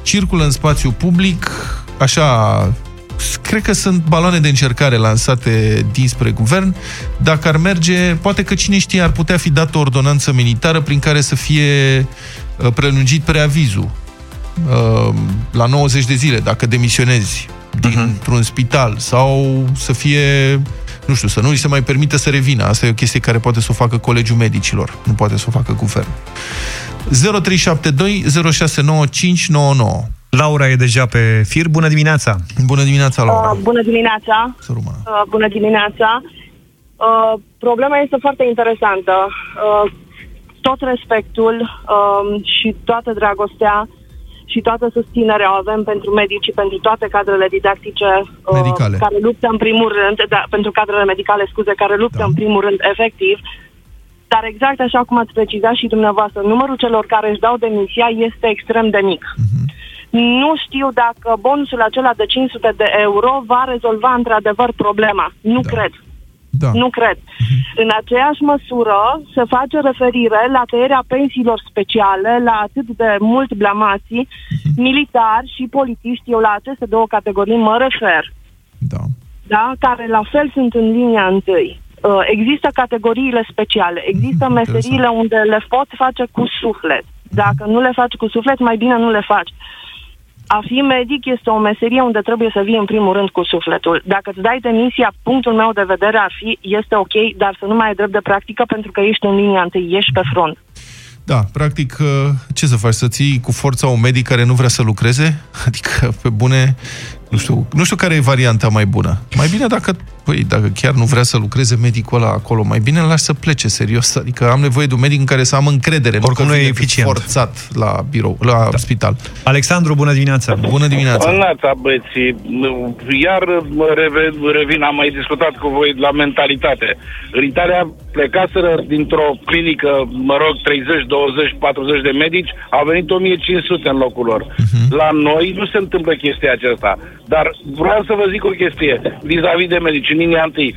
circulă în spațiu public, așa, cred că sunt baloane de încercare lansate dinspre guvern. Dacă ar merge, poate că cine știe, ar putea fi dată o ordonanță militară prin care să fie uh, prelungit preavizul uh, la 90 de zile, dacă demisionezi mhm. dintr-un spital sau să fie nu știu, să nu îi se mai permită să revină. Asta e o chestie care poate să o facă Colegiul Medicilor, nu poate să o facă guvernul. 0372 069599 Laura e deja pe fir. Bună dimineața! Bună dimineața, Laura! Uh, bună dimineața! Uh, bună dimineața! Uh, problema este foarte interesantă. Uh, tot respectul uh, și toată dragostea și toată susținerea o avem pentru medici și pentru toate cadrele didactice uh, Medicale. care luptă în primul rând, da, pentru cadrele medicale, scuze, care luptă Da. în primul rând efectiv, dar exact așa cum ați precizat și dumneavoastră, numărul celor care își dau demisia este extrem de mic. Nu știu dacă bonusul acela de 500 de euro va rezolva într-adevăr problema. Nu Da. cred. Da. Nu cred. În aceeași măsură se face referire la tăierea pensiilor speciale, la atât de mult blamații, militari și polițiști, eu la aceste două categorii mă refer, Da. da? care la fel sunt în linia întâi. Uh, Există categoriile speciale, există Mhm, meseriile unde le poți face cu suflet. Dacă nu le faci cu suflet, mai bine nu le faci. A fi medic este o meserie unde trebuie să vii în primul rând cu sufletul. Dacă îți dai demisia, punctul meu de vedere ar fi, este ok, dar să nu mai ai drept de practică pentru că ești în linia întâi, ești pe front. Da, practic, uh, ce să faci? Să ții cu forța un medic care nu vrea să lucreze? Adică, pe bune, nu știu, nu știu care e varianta mai bună. Mai bine dacă, păi, dacă chiar nu vrea să lucreze medicul ăla acolo, mai bine îl lași să plece, serios. Adică am nevoie de un medic în care să am încredere. Oricum că nu e vine eficient. forțat la birou, la da. spital. Alexandru, bună dimineața! Bună dimineața! Neața, băieții, iar mă reve- revin, am mai discutat cu voi la mentalitate. În Italia plecaseră dintr-o clinică, mă rog, 30, 20, 40 de medici, au venit 1500 în locul lor. Uh-huh. La noi nu se întâmplă chestia aceasta, dar vreau să vă zic o chestie vis-a-vis de medici, în linia întâi.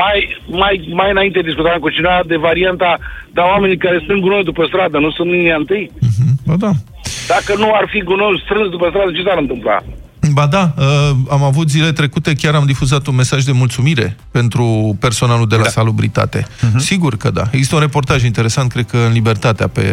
Mai, mai, mai înainte discutam cu cineva de varianta, dar oamenii care sunt gunoi după stradă nu sunt în linia întâi? Ba da. Dacă nu ar fi gunoi strâns după stradă, ce s-ar întâmpla? Ba da, uh, am avut zile trecute, chiar am difuzat un mesaj de mulțumire pentru personalul de la da. salubritate. Uh-huh. Sigur că da. Există un reportaj interesant, cred că în Libertatea, pe,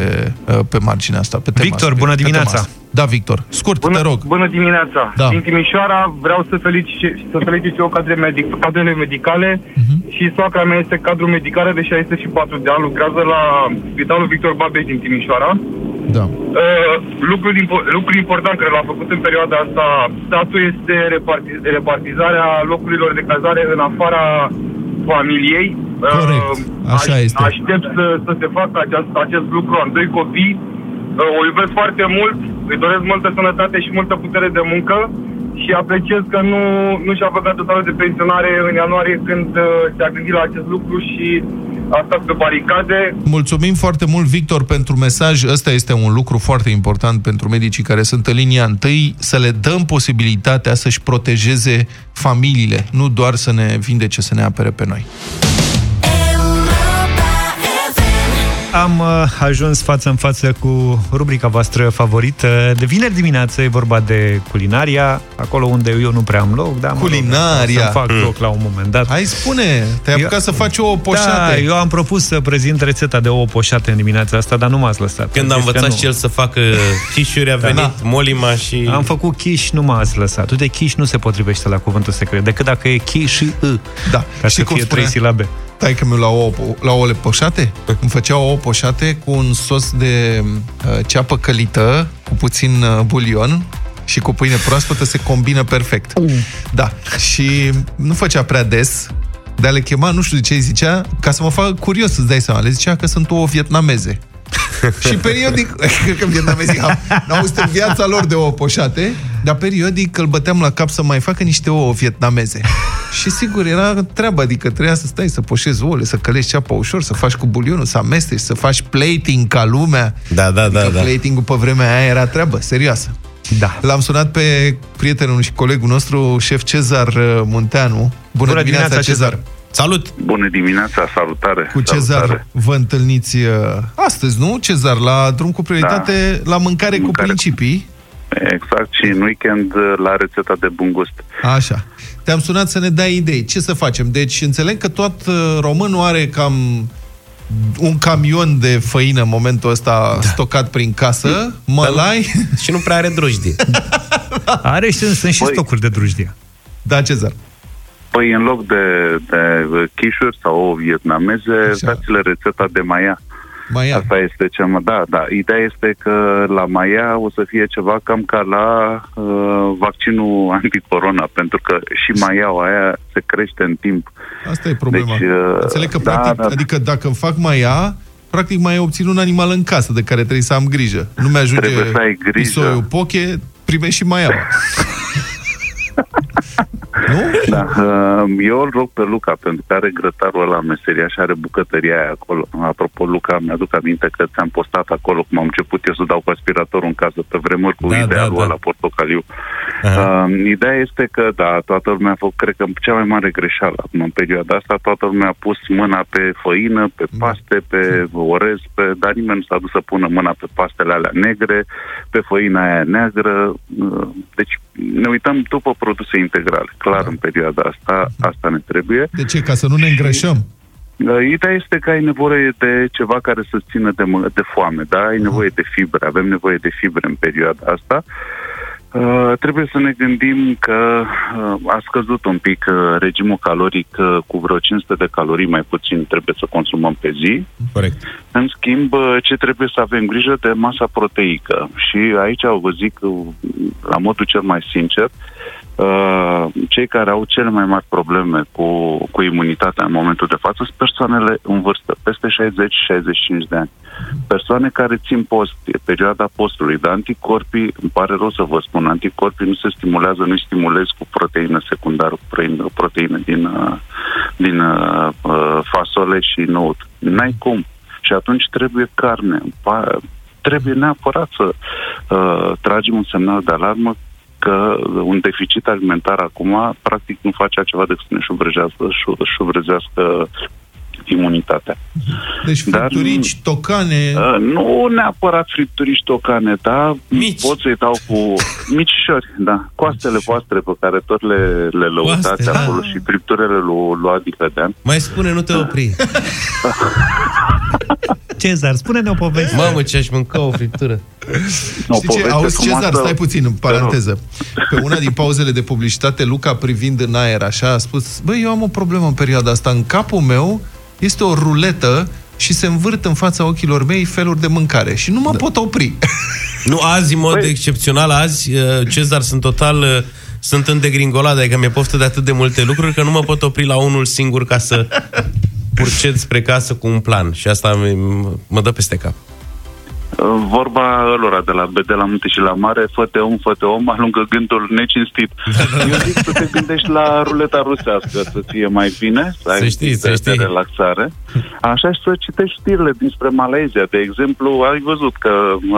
uh, pe marginea asta, pe tema Victor, asta, bună pe tema dimineața! asta. Da, Victor. Scurt, bună, te rog. Bună dimineața! Da. Din Timișoara vreau să felicit, să felicit eu cadre medic, cadrele medicale uh-huh. și soacra mea este cadru medicală de 64 de ani, lucrează la Spitalul Victor Babei din Timișoara. Da. Uh, lucrul, impo- lucrul important care l-a făcut în perioada asta statul este reparti- repartizarea locurilor de cazare în afara familiei. Corect. Așa aș, este. Aștept să, să se facă acest, acest lucru. Am doi copii, uh, o iubesc foarte mult, îi doresc multă sănătate și multă putere de muncă și apreciez că nu, nu și-a băgat totalul de pensionare în ianuarie când uh, se-a gândit la acest lucru și a stat pe baricade. Mulțumim foarte mult, Victor, pentru mesaj. Ăsta este un lucru foarte important pentru medicii care sunt în linia întâi, să le dăm posibilitatea să-și protejeze familiile, nu doar să ne vindece, să ne apere pe noi. Am uh, ajuns față în față cu rubrica voastră favorită. De vineri dimineață e vorba de culinaria, acolo unde eu nu prea am loc, dar mă rog, Culinaria. să fac loc la un moment dat. Hai spune, te-ai apucat să faci ouă poșate. Da, eu am propus să prezint rețeta de ouă poșate în dimineața asta, dar nu m-ați lăsat. Când a Am zis că învățat nu. și el să facă chișuri, a venit Da. Molima și... Am făcut chiș, nu m-ați lăsat. Uite, chiș nu se potrivește la cuvântul secret, decât dacă e chi și î. Da. Ca Și să cum fie spunea? trei silabe. Tai că mi la ouă, la ouăle poșate, îmi făcea ouă poșate cu un sos de uh, ceapă călită, cu puțin uh, bulion și cu pâine proaspătă se combină perfect. Da. Și nu făcea prea des, dar le chema, nu știu de ce îi zicea, ca să mă facă curios, îți dai seama, le zicea că sunt ouă vietnameze. și periodic, cred că vietnamezii au- n-au auzit în viața lor de ouă poșate, dar periodic îl băteam la cap să mai facă niște ouă vietnameze. Și sigur, era treaba, adică trebuia să stai să poșezi ouăle, să călești ceapa ușor, să faci cu bulionul, să amesteci, să faci plating ca lumea. Da, da, da, Adică da. plating-ul pe vremea aia era treabă, serioasă. Da. L-am sunat pe prietenul și colegul nostru, șef Cezar uh, Munteanu. Bună, Bună dimineața, dimineața, Cezar! Cezar. Salut! Bună dimineața, salutare! Cu Cezar salutare. vă întâlniți uh, astăzi, nu, Cezar? La drum cu prioritate, la mâncare, cu Mâncare. principii. Exact, și în weekend uh, la rețeta de bun gust. Așa. Te-am sunat să ne dai idei. Ce să facem? Deci înțeleg că tot uh, românul are cam un camion de făină în momentul ăsta da. stocat prin casă, mălai... Și nu prea are drojdie. Are și sunt și Băi. stocuri de drujdie. Da, Cezar. Păi în loc de, de chișuri sau ouă vietnameze, dați-le rețeta de maia. Maia. Asta este cea mai... Da, da. Ideea este că la maia o să fie ceva cam ca la uh, vaccinul anticorona, pentru că și maiaua aia se crește în timp. Asta e problema. Deci, uh, Înțeleg că, da, practic, da. adică dacă îmi fac maia, Practic mai obțin un animal în casă de care trebuie să am grijă. Nu mi-ajunge Trebuie să ai grijă. pisoiul poche, primești și mai Da, uh, eu îl rog pe Luca, pentru că are grătarul ăla în meseria și are bucătăria aia acolo. Apropo, Luca, mi-aduc aminte că ți-am postat acolo cum am început eu să dau cu aspiratorul în casă pe vremuri cu Da, idealul da, da. ăla portocaliu. Uh, ideea este că, da, toată lumea a făcut, cred că cea mai mare greșeală acum în perioada asta, toată lumea a pus mâna pe făină, pe paste, pe orez, pe, dar nimeni nu s-a dus să pună mâna pe pastele alea negre, pe făina aia neagră. Uh, Deci ne uităm după produse integrale. Clar, în perioada asta, asta ne trebuie. De ce? Ca să nu ne îngrășăm? Uh, Ideea este că ai nevoie de ceva care să țină de, mă- de foame, da? Ai nevoie de fibre, avem nevoie de fibre în perioada asta. Uh, trebuie să ne gândim că uh, a scăzut un pic uh, regimul caloric uh, cu vreo 500 de calorii mai puțin trebuie să consumăm pe zi. Corect. În schimb, uh, ce trebuie să avem grijă de masa proteică. Și aici vă zic, uh, la modul cel mai sincer, uh, cei care au cele mai mari probleme cu, cu imunitatea în momentul de față sunt persoanele în vârstă, peste 60-65 de ani. Persoane care țin post, e perioada postului, dar anticorpii, îmi pare rău să vă spun, anticorpii nu se stimulează, nu stimulează cu proteină secundară, cu proteină, proteină din, uh, din uh, uh, fasole și năut. N-ai cum. Și atunci trebuie carne. Pa- Trebuie neapărat să uh, tragem un semnal de alarmă că un deficit alimentar acum practic nu face altceva decât să ne șubrezească, șu- șubrezească imunitatea. Deci fripturici, tocane... Uh, nu neapărat fripturici tocane, da? Mici. Pot să-i dau cu micișori, da. Coastele voastre pe care tot le, le lăutați Coaste, da. acolo și fripturile lui, lui Adi Cădean. Mai spune, nu te opri. Cezar, spune-ne o poveste. Mamă, ce aș mânca o friptură. Știi ce? Auzi, Cezar, stai puțin, în paranteză. Pe una din pauzele de publicitate, Luca, privind în aer, așa, a spus, băi, eu am o problemă în perioada asta. În capul meu este o ruletă și se învârt în fața ochilor mei feluri de mâncare și nu mă pot opri. Nu, azi, în mod excepțional, azi, uh, Cezar, sunt total... uh, Sunt în degringoladă, adică mi-e poftă de atât de multe lucruri că nu mă pot opri la unul singur ca să purced spre casă cu un plan. Și asta mi- mă dă peste cap. Uh, Vorba lor de la, de la munte și la mare, fă-te om, fă-te om, alungă gândul necinstit. Eu zic să te gândești la ruleta rusească, să fie mai bine, să ai Să știi, de, să de știi. relaxare. Așa și să citești știrile dinspre Malaezia. De exemplu, ai văzut că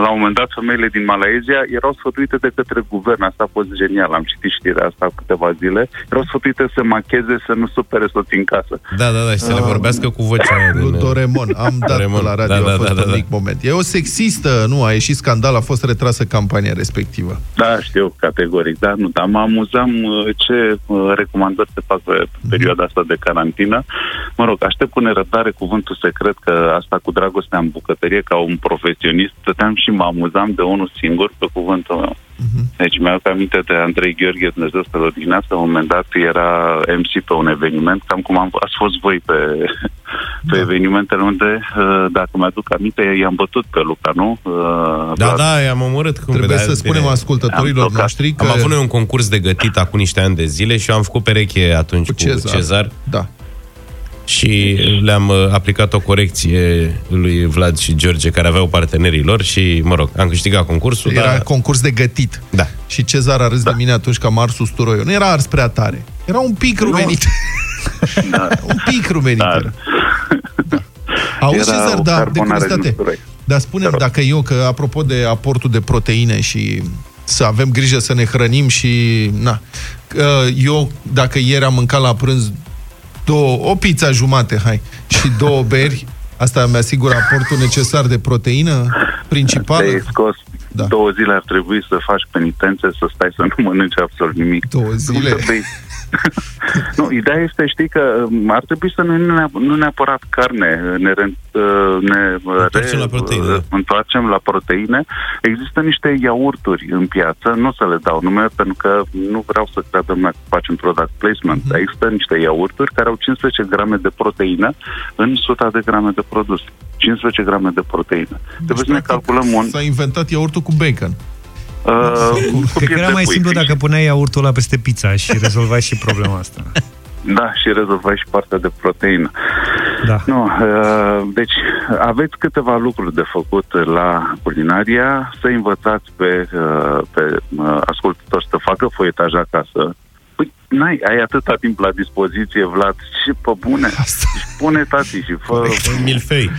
la un moment dat femeile din Malaezia erau sfătuite de către guvern. Asta a fost genial. Am citit știrea asta câteva zile. Erau sfătuite să macheze, să nu supere soții în casă. Da, da, da, și să le vorbească cu vocea aia din... Lui Doremon. Am dat Doraemon. la radio, Da, da, a fost da, da, un da. mic moment. E o sexistă, nu, a ieșit scandal, a fost retrasă campania respectivă. Da, știu, categoric, da, nu, dar mă amuzam uh, ce uh, recomandări se fac pe pe perioada asta de carantină. Mă rog, aștept cu nerăbdare cuvântul secret că asta cu dragostea în bucătărie, ca un profesionist, stăteam și mă amuzam de unul singur pe cuvântul meu. Deci mi-au aminte de Andrei Gheorghe, Dumnezeu să-l odihnească, la un moment dat era MC pe un eveniment, cam cum am, ați fost voi pe, pe evenimentele unde, uh, dacă mi-aduc aminte, i-am bătut pe Luca, nu? Uh, Da, da, i-am omorât. Cum Trebuie vedea, să spunem ascultătorilor Am noștri că- Am avut noi un concurs de gătit acum niște ani de zile și eu am făcut pereche atunci cu, Cezar. Cezar. Cezar Da. Și le-am uh, aplicat o corecție lui Vlad și George, care aveau partenerii lor și, mă rog, am câștigat concursul, Era dar... concurs de gătit. Da. Și Cezar a râs de mine atunci că am ars usturoiul. Nu era ars prea tare. Era un pic rumenit. un pic rumenit. Da. Auzi, Era Cezar, o da, de carbonare din curiozitate. usturoi. Dar spune dacă eu, că apropo de aportul de proteine și să avem grijă să ne hrănim și... Na, că eu, dacă ieri am mâncat la prânz două, o pizza jumate, hai, și două beri, asta mi asigură aportul necesar de proteină principală. Te-ai scos da. două zile ar trebui să faci penitențe, să stai să nu mănânci absolut nimic. Două zile? Nu, să bei. nu, ideea este, știi că um, ar trebui să nu, neap- nu neapărat carne, ne, re, uh, ne Întoarcem la proteine, da. întoarcem la proteine. Există niște iaurturi în piață, nu o să le dau nume pentru că nu vreau să creadă lumea că facem product placement, dar există niște iaurturi care au 15 grame de proteină în 100 de grame de produs. 15 grame de proteină. Trebuie să ne calculăm un... S-a inventat iaurtul cu bacon. Uh, Cred că era mai simplu dacă puneai iaurtul ăla peste pizza și rezolvai și problema asta. Da, și rezolvai și partea de proteină. Da. Nu, uh, deci aveți câteva lucruri de făcut la culinaria, să învățați pe, uh, pe uh, ascultători să facă foietaj acasă. Păi, n-ai, ai atâta timp la dispoziție, Vlad, și pe bune. Deci pune tati și fă Un milfei.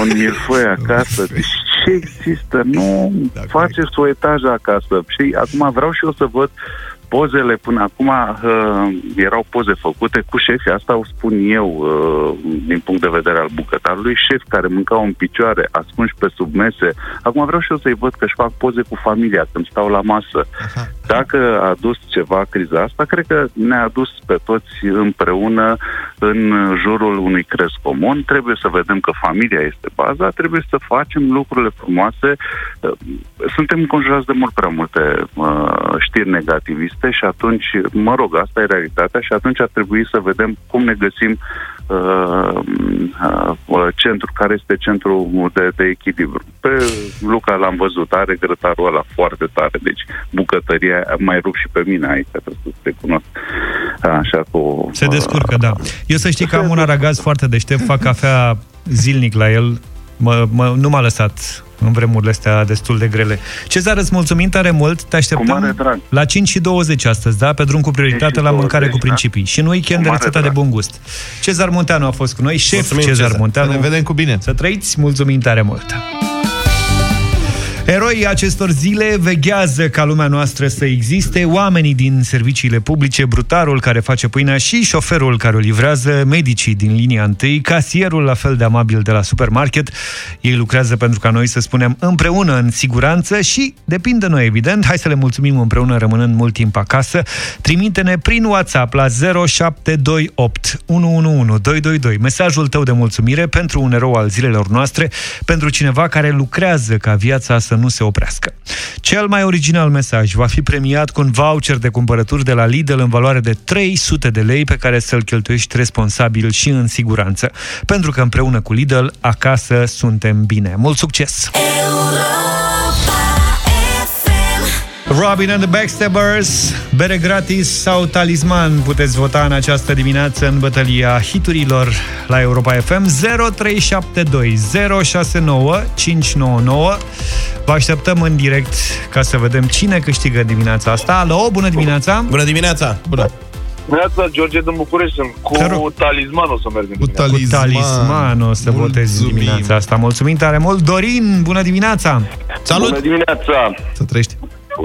un milfoi acasă. Deci ce există? Nu faceți foietaj acasă. Și acum vreau și eu să văd pozele până acum uh, erau poze făcute cu șefi, asta o spun eu uh, din punct de vedere al bucătarului, șefi care mâncau în picioare, ascunși pe sub mese. Acum vreau și eu să-i văd că își fac poze cu familia când stau la masă. Dacă a adus ceva criza asta, cred că ne-a adus pe toți împreună în jurul unui crez comun. Trebuie să vedem că familia este baza, trebuie să facem lucrurile frumoase. Uh, Suntem înconjurați de mult prea multe uh, știri negativiste și atunci, mă rog, asta e realitatea și atunci ar trebui să vedem cum ne găsim uh, uh, centru, care este centrul de, de echilibru. Pe Luca l-am văzut, are grătarul ăla foarte tare, deci bucătăria mai rup și pe mine aici, trebuie să te cunosc. Așa cu... Se descurcă, da. Eu să știi că am un aragaz foarte deștept, fac cafea zilnic la el, mă, mă, nu m-a lăsat în vremurile astea destul de grele. Cezar, îți mulțumim tare mult, te așteptăm la 5 și 20 astăzi, da? Pe drum cu prioritate la mâncare cu principii. Și în weekend de Cu mare rețeta de drag. bun gust. Cezar Munteanu a fost cu noi, șef Mulțumim, Cezar, Cezar. Munteanu. Să ne vedem cu bine. Să trăiți, mulțumim tare mult. Eroii acestor zile veghează ca lumea noastră să existe, oamenii din serviciile publice, brutarul care face pâinea și șoferul care o livrează, medicii din linia întâi, casierul la fel de amabil de la supermarket. Ei lucrează pentru ca noi să spunem împreună în siguranță și depinde de noi, evident. Hai să le mulțumim împreună rămânând mult timp acasă. Trimite-ne prin WhatsApp la 0728 111 222 mesajul tău de mulțumire pentru un erou al zilelor noastre, pentru cineva care lucrează ca viața să nu se oprească. Cel mai original mesaj va fi premiat cu un voucher de cumpărături de la Lidl în valoare de 300 de lei pe care să-l cheltuiești responsabil și în siguranță. Pentru că împreună cu Lidl, acasă suntem bine. Mult succes! Robin and the Backstabbers, bere gratis sau talisman puteți vota în această dimineață în bătălia hiturilor la Europa FM 0372 069 599. Vă așteptăm în direct ca să vedem cine câștigă dimineața asta. Alo, bună dimineața! Bună dimineața! Bună! Neața, George din București, sunt cu talismanul să merg în Cu talisman o să votezi în dimineața asta. Mulțumim tare mult! Dorin, bună dimineața! Bună dimineața! Să trăiești!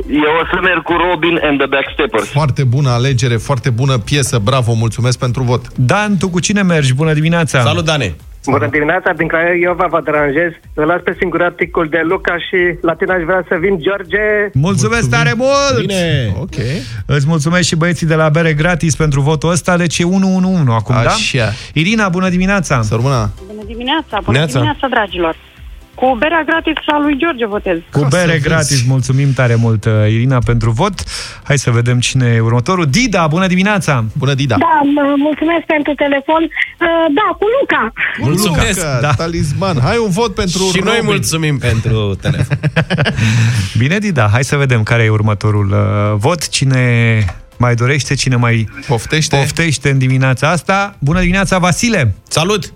Eu o să merg cu Robin and the Backsteppers. Foarte bună alegere, foarte bună piesă, bravo, mulțumesc pentru vot. Dan, tu cu cine mergi? Bună dimineața! Salut, Dane! Bună dimineața, din care eu vă, vă deranjez. Îl las pe singuraticul de Luca și la tine aș vrea să vin, George. Mulțumesc tare mult! Bine! Ok. Îți mulțumesc și băieții de la Bere Gratis pentru votul ăsta, deci e 111 acum, da? Așa. Irina, bună dimineața! Să rămână! Bună dimineața, bună Neața. dimineața, dragilor. Cu berea gratis a lui George votez. Cu bere gratis, mulțumim tare mult, uh, Irina, pentru vot. Hai să vedem cine e următorul. Dida, bună dimineața! Bună, Dida! Da, mă- mulțumesc pentru telefon. Uh, da, cu Luca. Mulțumesc! Luca, Da. Talisman. Hai un vot pentru Și noi Robin. mulțumim pentru telefon. Bine, Dida, hai să vedem care e următorul uh, vot. Cine mai dorește, cine mai poftește, poftește în dimineața asta. Bună dimineața, Vasile! Salut!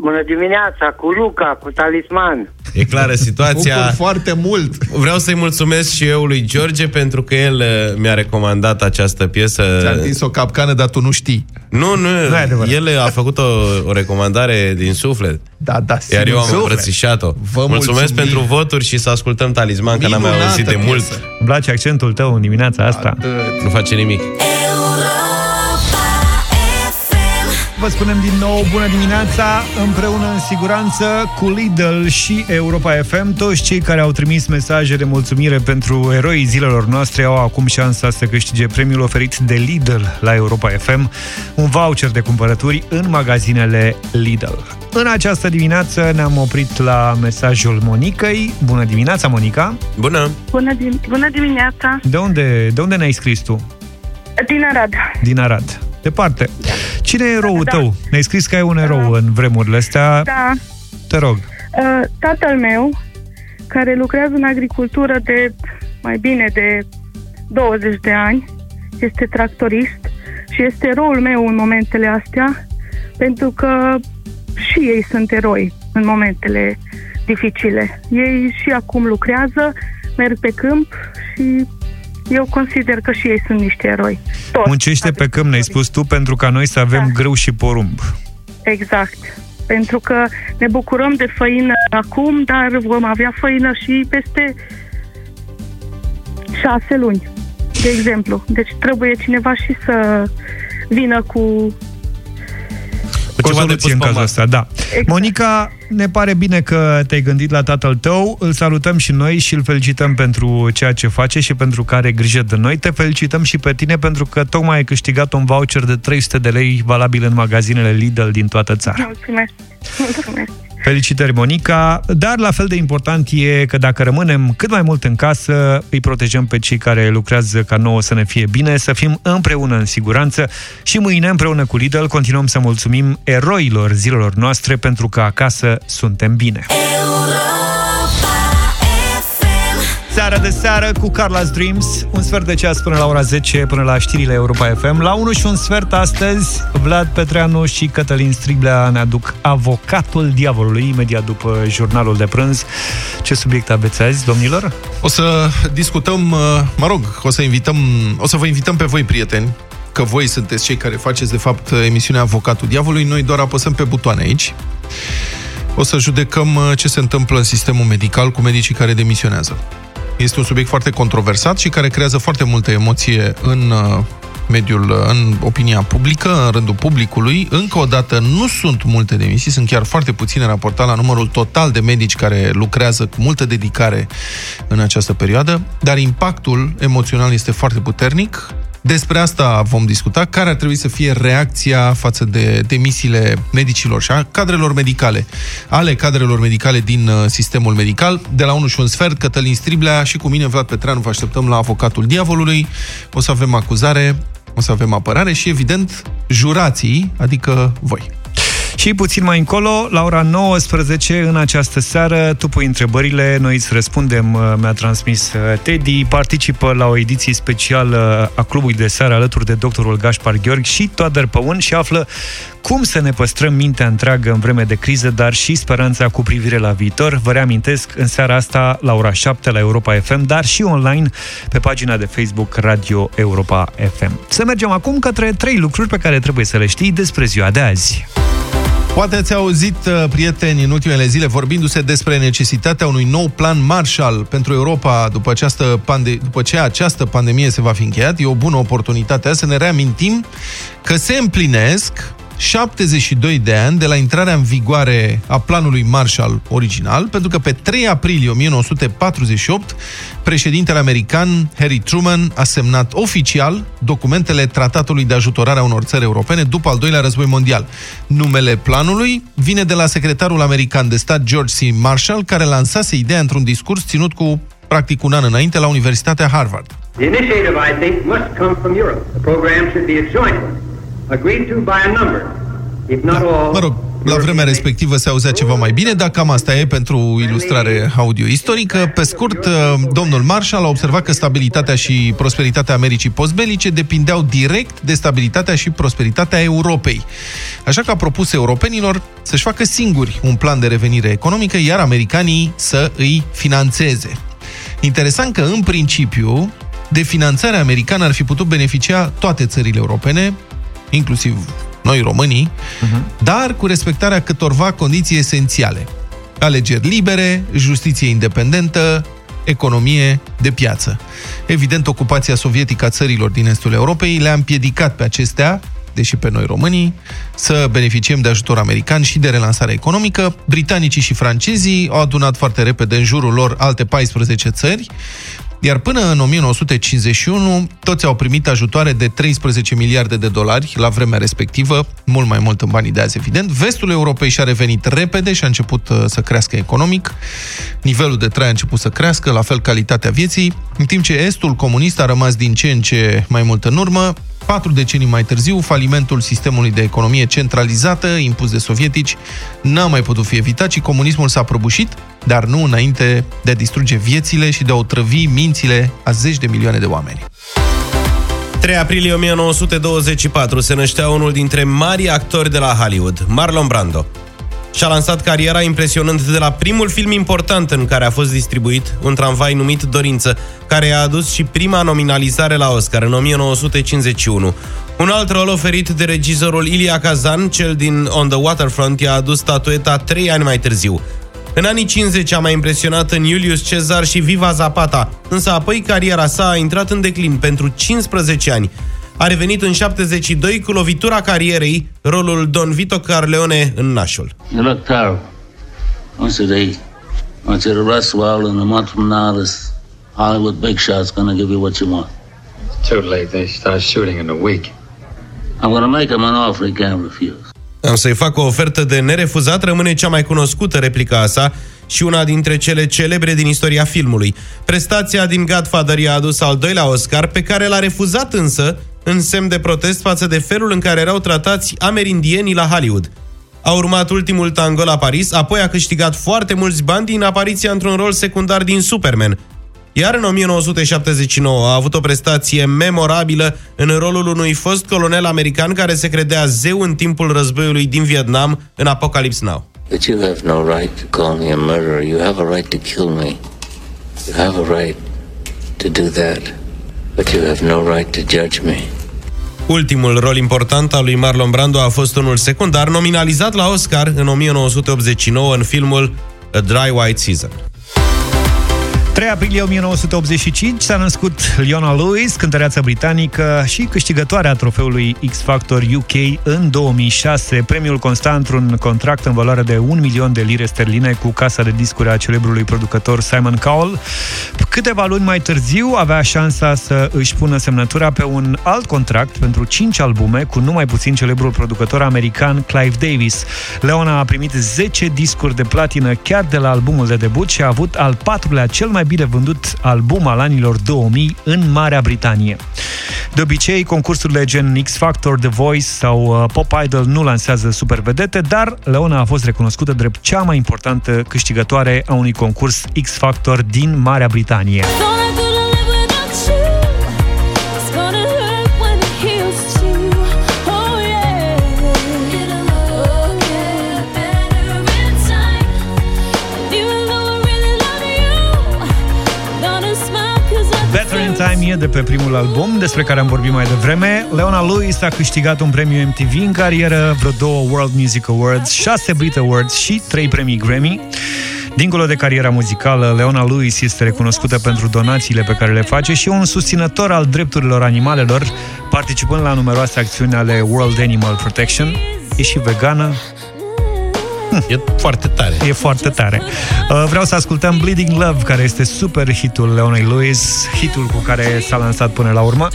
Bună dimineața, cu Luca, cu talisman. E clară situația. Bucur foarte mult. Vreau să-i mulțumesc și eu lui George pentru că el uh, mi-a recomandat această piesă. Ți-a întins o capcană, dar tu nu știi. Nu, nu, Nu e adevărat. el a făcut o, o recomandare din suflet. Da, da, Iar eu am suflet. îmbrățișat-o. Vă Mulțumesc mulțumim. pentru voturi și să ascultăm talisman, că n-am mai Minunată auzit de piesă. mult. Îmi place accentul tău în dimineața asta. Nu face nimic. Vă spunem din nou bună dimineața, împreună în siguranță cu Lidl și Europa FM. Toți cei care au trimis mesaje de mulțumire pentru eroii zilelor noastre au acum șansa să câștige premiul oferit de Lidl la Europa FM, un voucher de cumpărături în magazinele Lidl. În această dimineață ne-am oprit la mesajul Monicăi. Bună dimineața, Monica! Bună! Bună, dim- bună dimineața. De unde, de unde ne-ai scris tu? Din Arad. Din Arad. Departe. Cine e eroul Da. tău? Ne-ai scris că ai un erou în vremurile astea. Da. Te rog. Uh, tatăl meu, care lucrează în agricultură de mai bine de 20 de ani, este tractorist și este eroul meu în momentele astea, pentru că și ei sunt eroi. în momentele dificile. Ei și acum lucrează, merg pe câmp și eu consider că și ei sunt niște eroi. Toți. Muncește pe câmp, ne-ai spus tu, pentru ca noi să avem Da. grâu și porumb. Exact. Pentru că ne bucurăm de făină acum, dar vom avea făină și peste șase luni, de exemplu. Deci trebuie cineva și să vină cu Cu o soluție în cazul ăsta, da. Exact. Monica, ne pare bine că te-ai gândit la tatăl tău, îl salutăm și noi și îl felicităm pentru ceea ce face și pentru că are grijă de noi. Te felicităm și pe tine pentru că tocmai ai câștigat un voucher de 300 de lei valabil în magazinele Lidl din toată țara. Mulțumesc. Mulțumesc. Felicitări, Monica, dar la fel de important e că dacă rămânem cât mai mult în casă, îi protejăm pe cei care lucrează ca nouă să ne fie bine, să fim împreună în siguranță. Și mâine împreună cu Lidl continuăm să mulțumim eroilor zilelor noastre pentru că acasă suntem bine. Seara de seară cu Carla's Dreams, un sfert de ceas până la ora 10, până la știrile Europa FM. La 1 și un sfert astăzi, Vlad Petreanu și Cătălin Striblea ne aduc avocatul diavolului, imediat după jurnalul de prânz. Ce subiect aveți azi, domnilor? O să discutăm, uh, mă rog, o să invităm, o să vă invităm pe voi, prieteni, că voi sunteți cei care faceți, de fapt, emisiunea Avocatul Diavolului. Noi doar apăsăm pe butoane aici. O să judecăm uh, ce se întâmplă în sistemul medical cu medicii care demisionează. Este un subiect foarte controversat și care creează foarte multă emoție în uh, mediul, uh, în opinia publică, în rândul publicului. Încă o dată, nu sunt multe demisii, sunt chiar foarte puține raportate la numărul total de medici care lucrează cu multă dedicare în această perioadă, dar impactul emoțional este foarte puternic. Despre asta vom discuta, care ar trebui să fie reacția față de demisiile medicilor și a cadrelor medicale, ale cadrelor medicale din uh, sistemul medical. De la 1 și un sfert, Cătălin Striblea și cu mine, Vlad Petreanu, vă așteptăm la avocatul diavolului. O să avem acuzare, o să avem apărare și, evident, jurații, adică voi. Și puțin mai încolo, la ora 19 în această seară, tu pui întrebările, noi îți răspundem, uh, mi-a transmis uh, Teddy, participă la o ediție specială a clubului de seară alături de doctorul Gaspar Gheorghe și Toader Păun și află cum să ne păstrăm mintea întreagă în vreme de criză, dar și speranța cu privire la viitor. Vă reamintesc, în seara asta, la ora 7 la Europa FM, dar și online pe pagina de Facebook Radio Europa FM. Să mergem acum către trei lucruri pe care trebuie să le știi despre ziua de azi. Poate ați auzit, uh, prieteni, în ultimele zile vorbindu-se despre necesitatea unui nou plan Marshall pentru Europa după, această pande- după ce această pandemie se va fi încheiat. E o bună oportunitate să ne reamintim că se împlinesc 72 de ani de la intrarea în vigoare a planului Marshall original, pentru că pe 3 aprilie 1948, președintele american Harry Truman a semnat oficial documentele Tratatului de ajutorare a unor țări europene după al doilea război mondial. Numele planului vine de la secretarul american de stat George C. Marshall, care lansase ideea într-un discurs ținut cu practic un an înainte la Universitatea Harvard. The initiative, I think, must come from Europe. The program should be a joint one, agreed to by a number, if not all. Mă rog, la vremea respectivă se auzea ceva mai bine, dar cam asta e pentru ilustrare audio-istorică. Pe scurt, domnul Marshall a observat că stabilitatea și prosperitatea Americii postbelice depindeau direct de stabilitatea și prosperitatea Europei. Așa că a propus europenilor să-și facă singuri un plan de revenire economică, iar americanii să îi financeze. Interesant că, în principiu, de finanțarea americană ar fi putut beneficia toate țările europene, inclusiv noi românii, uh-huh. dar cu respectarea câtorva condiții esențiale. Alegeri libere, justiție independentă, economie de piață. Evident, ocupația sovietică a țărilor din estul Europei le-a împiedicat pe acestea, deși pe noi românii, să beneficiem de ajutor american și de relansare economică. Britanicii și francezii au adunat foarte repede în jurul lor alte 14 țări, iar până în 1951, toți au primit ajutoare de 13 miliarde de dolari la vremea respectivă, mult mai mult în banii de azi, evident. Vestul Europei și-a revenit repede și a început uh, să crească economic. Nivelul de trai a început să crească, la fel calitatea vieții, în timp ce estul comunist a rămas din ce în ce mai mult în urmă. Patru decenii mai târziu, falimentul sistemului de economie centralizată, impus de sovietici, n-a mai putut fi evitat și comunismul s-a prăbușit, dar nu înainte de a distruge viețile și de a otrăvi mințile a zeci de milioane de oameni. 3 aprilie 1924 se năștea unul dintre mari actori de la Hollywood, Marlon Brando. Și-a lansat cariera impresionând de la primul film important în care a fost distribuit, un tramvai numit Dorință, care a adus și prima nominalizare la Oscar în 1951. Un alt rol oferit de regizorul Ilia Kazan, cel din On the Waterfront, i-a adus statueta trei ani mai târziu. În anii 50 a mai impresionat în Julius Cezar și Viva Zapata, însă apoi cariera sa a intrat în declin pentru 15 ani. A revenit în 72 cu lovitura carierei, rolul Don Vito Carleone în Nașul. You look terrible. Once a day, I want you to rest well, and a month from now, this Hollywood big shot's gonna give you what you want. Too late. They start shooting in a week. I'm gonna make him an offer he can't refuse. Am să-i fac o ofertă de nerefuzat, rămâne cea mai cunoscută replica a sa și una dintre cele celebre din istoria filmului. Prestația din Godfather i-a adus al doilea Oscar, pe care l-a refuzat însă în semn de protest față de felul în care erau tratați amerindienii la Hollywood. A urmat ultimul tango la Paris, apoi a câștigat foarte mulți bani din apariția într-un rol secundar din Superman. Iar în 1979 a avut o prestație memorabilă în rolul unui fost colonel american care se credea zeu în timpul războiului din Vietnam în Apocalypse Now. But you have no right to call me a murderer. You have a right to kill me. You have a right to do that. But you have no right to judge me. Ultimul rol important al lui Marlon Brando a fost unul secundar, nominalizat la Oscar în 1989 în filmul A Dry White Season. 3 aprilie 1985 s-a născut Leona Lewis, cântăreață britanică și câștigătoarea trofeului X Factor UK în 2006. Premiul consta într-un contract în valoare de 1 milion de lire sterline cu casa de discuri a celebrului producător Simon Cowell. Câteva luni mai târziu avea șansa să își pună semnătura pe un alt contract pentru 5 albume cu numai puțin celebrul producător american Clive Davis. Leona a primit 10 discuri de platină chiar de la albumul de debut și a avut al patrulea cel mai bine vândut album al anilor 2000 în Marea Britanie. De obicei, concursurile gen X Factor, The Voice sau uh, Pop Idol nu lansează super vedete, dar Leona a fost recunoscută drept cea mai importantă câștigătoare a unui concurs X Factor din Marea Britanie. Better in Time e de pe primul album, despre care am vorbit mai devreme. Leona Lewis a câștigat un premiu MTV în carieră, vreo două World Music Awards, șase Brit Awards și trei premii Grammy. Dincolo de cariera muzicală, Leona Lewis este recunoscută pentru donațiile pe care le face și un susținător al drepturilor animalelor, participând la numeroase acțiuni ale World Animal Protection. E și vegană, E foarte tare. E foarte tare. Uh, Vreau să ascultăm Bleeding Love, care este super hitul Leonei Lewis, hitul cu care s-a lansat până la urmă.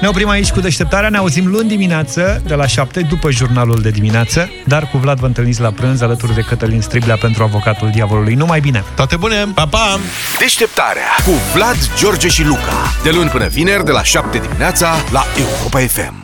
Ne oprim aici cu deșteptarea, ne auzim luni dimineață, de la 7, după jurnalul de dimineață, dar cu Vlad vă întâlniți la prânz alături de Cătălin Striblea pentru avocatul diavolului. Numai bine! Toate bune! Pa, pa! Deșteptarea cu Vlad, George și Luca. De luni până vineri, de la 7 dimineața, la Europa FM.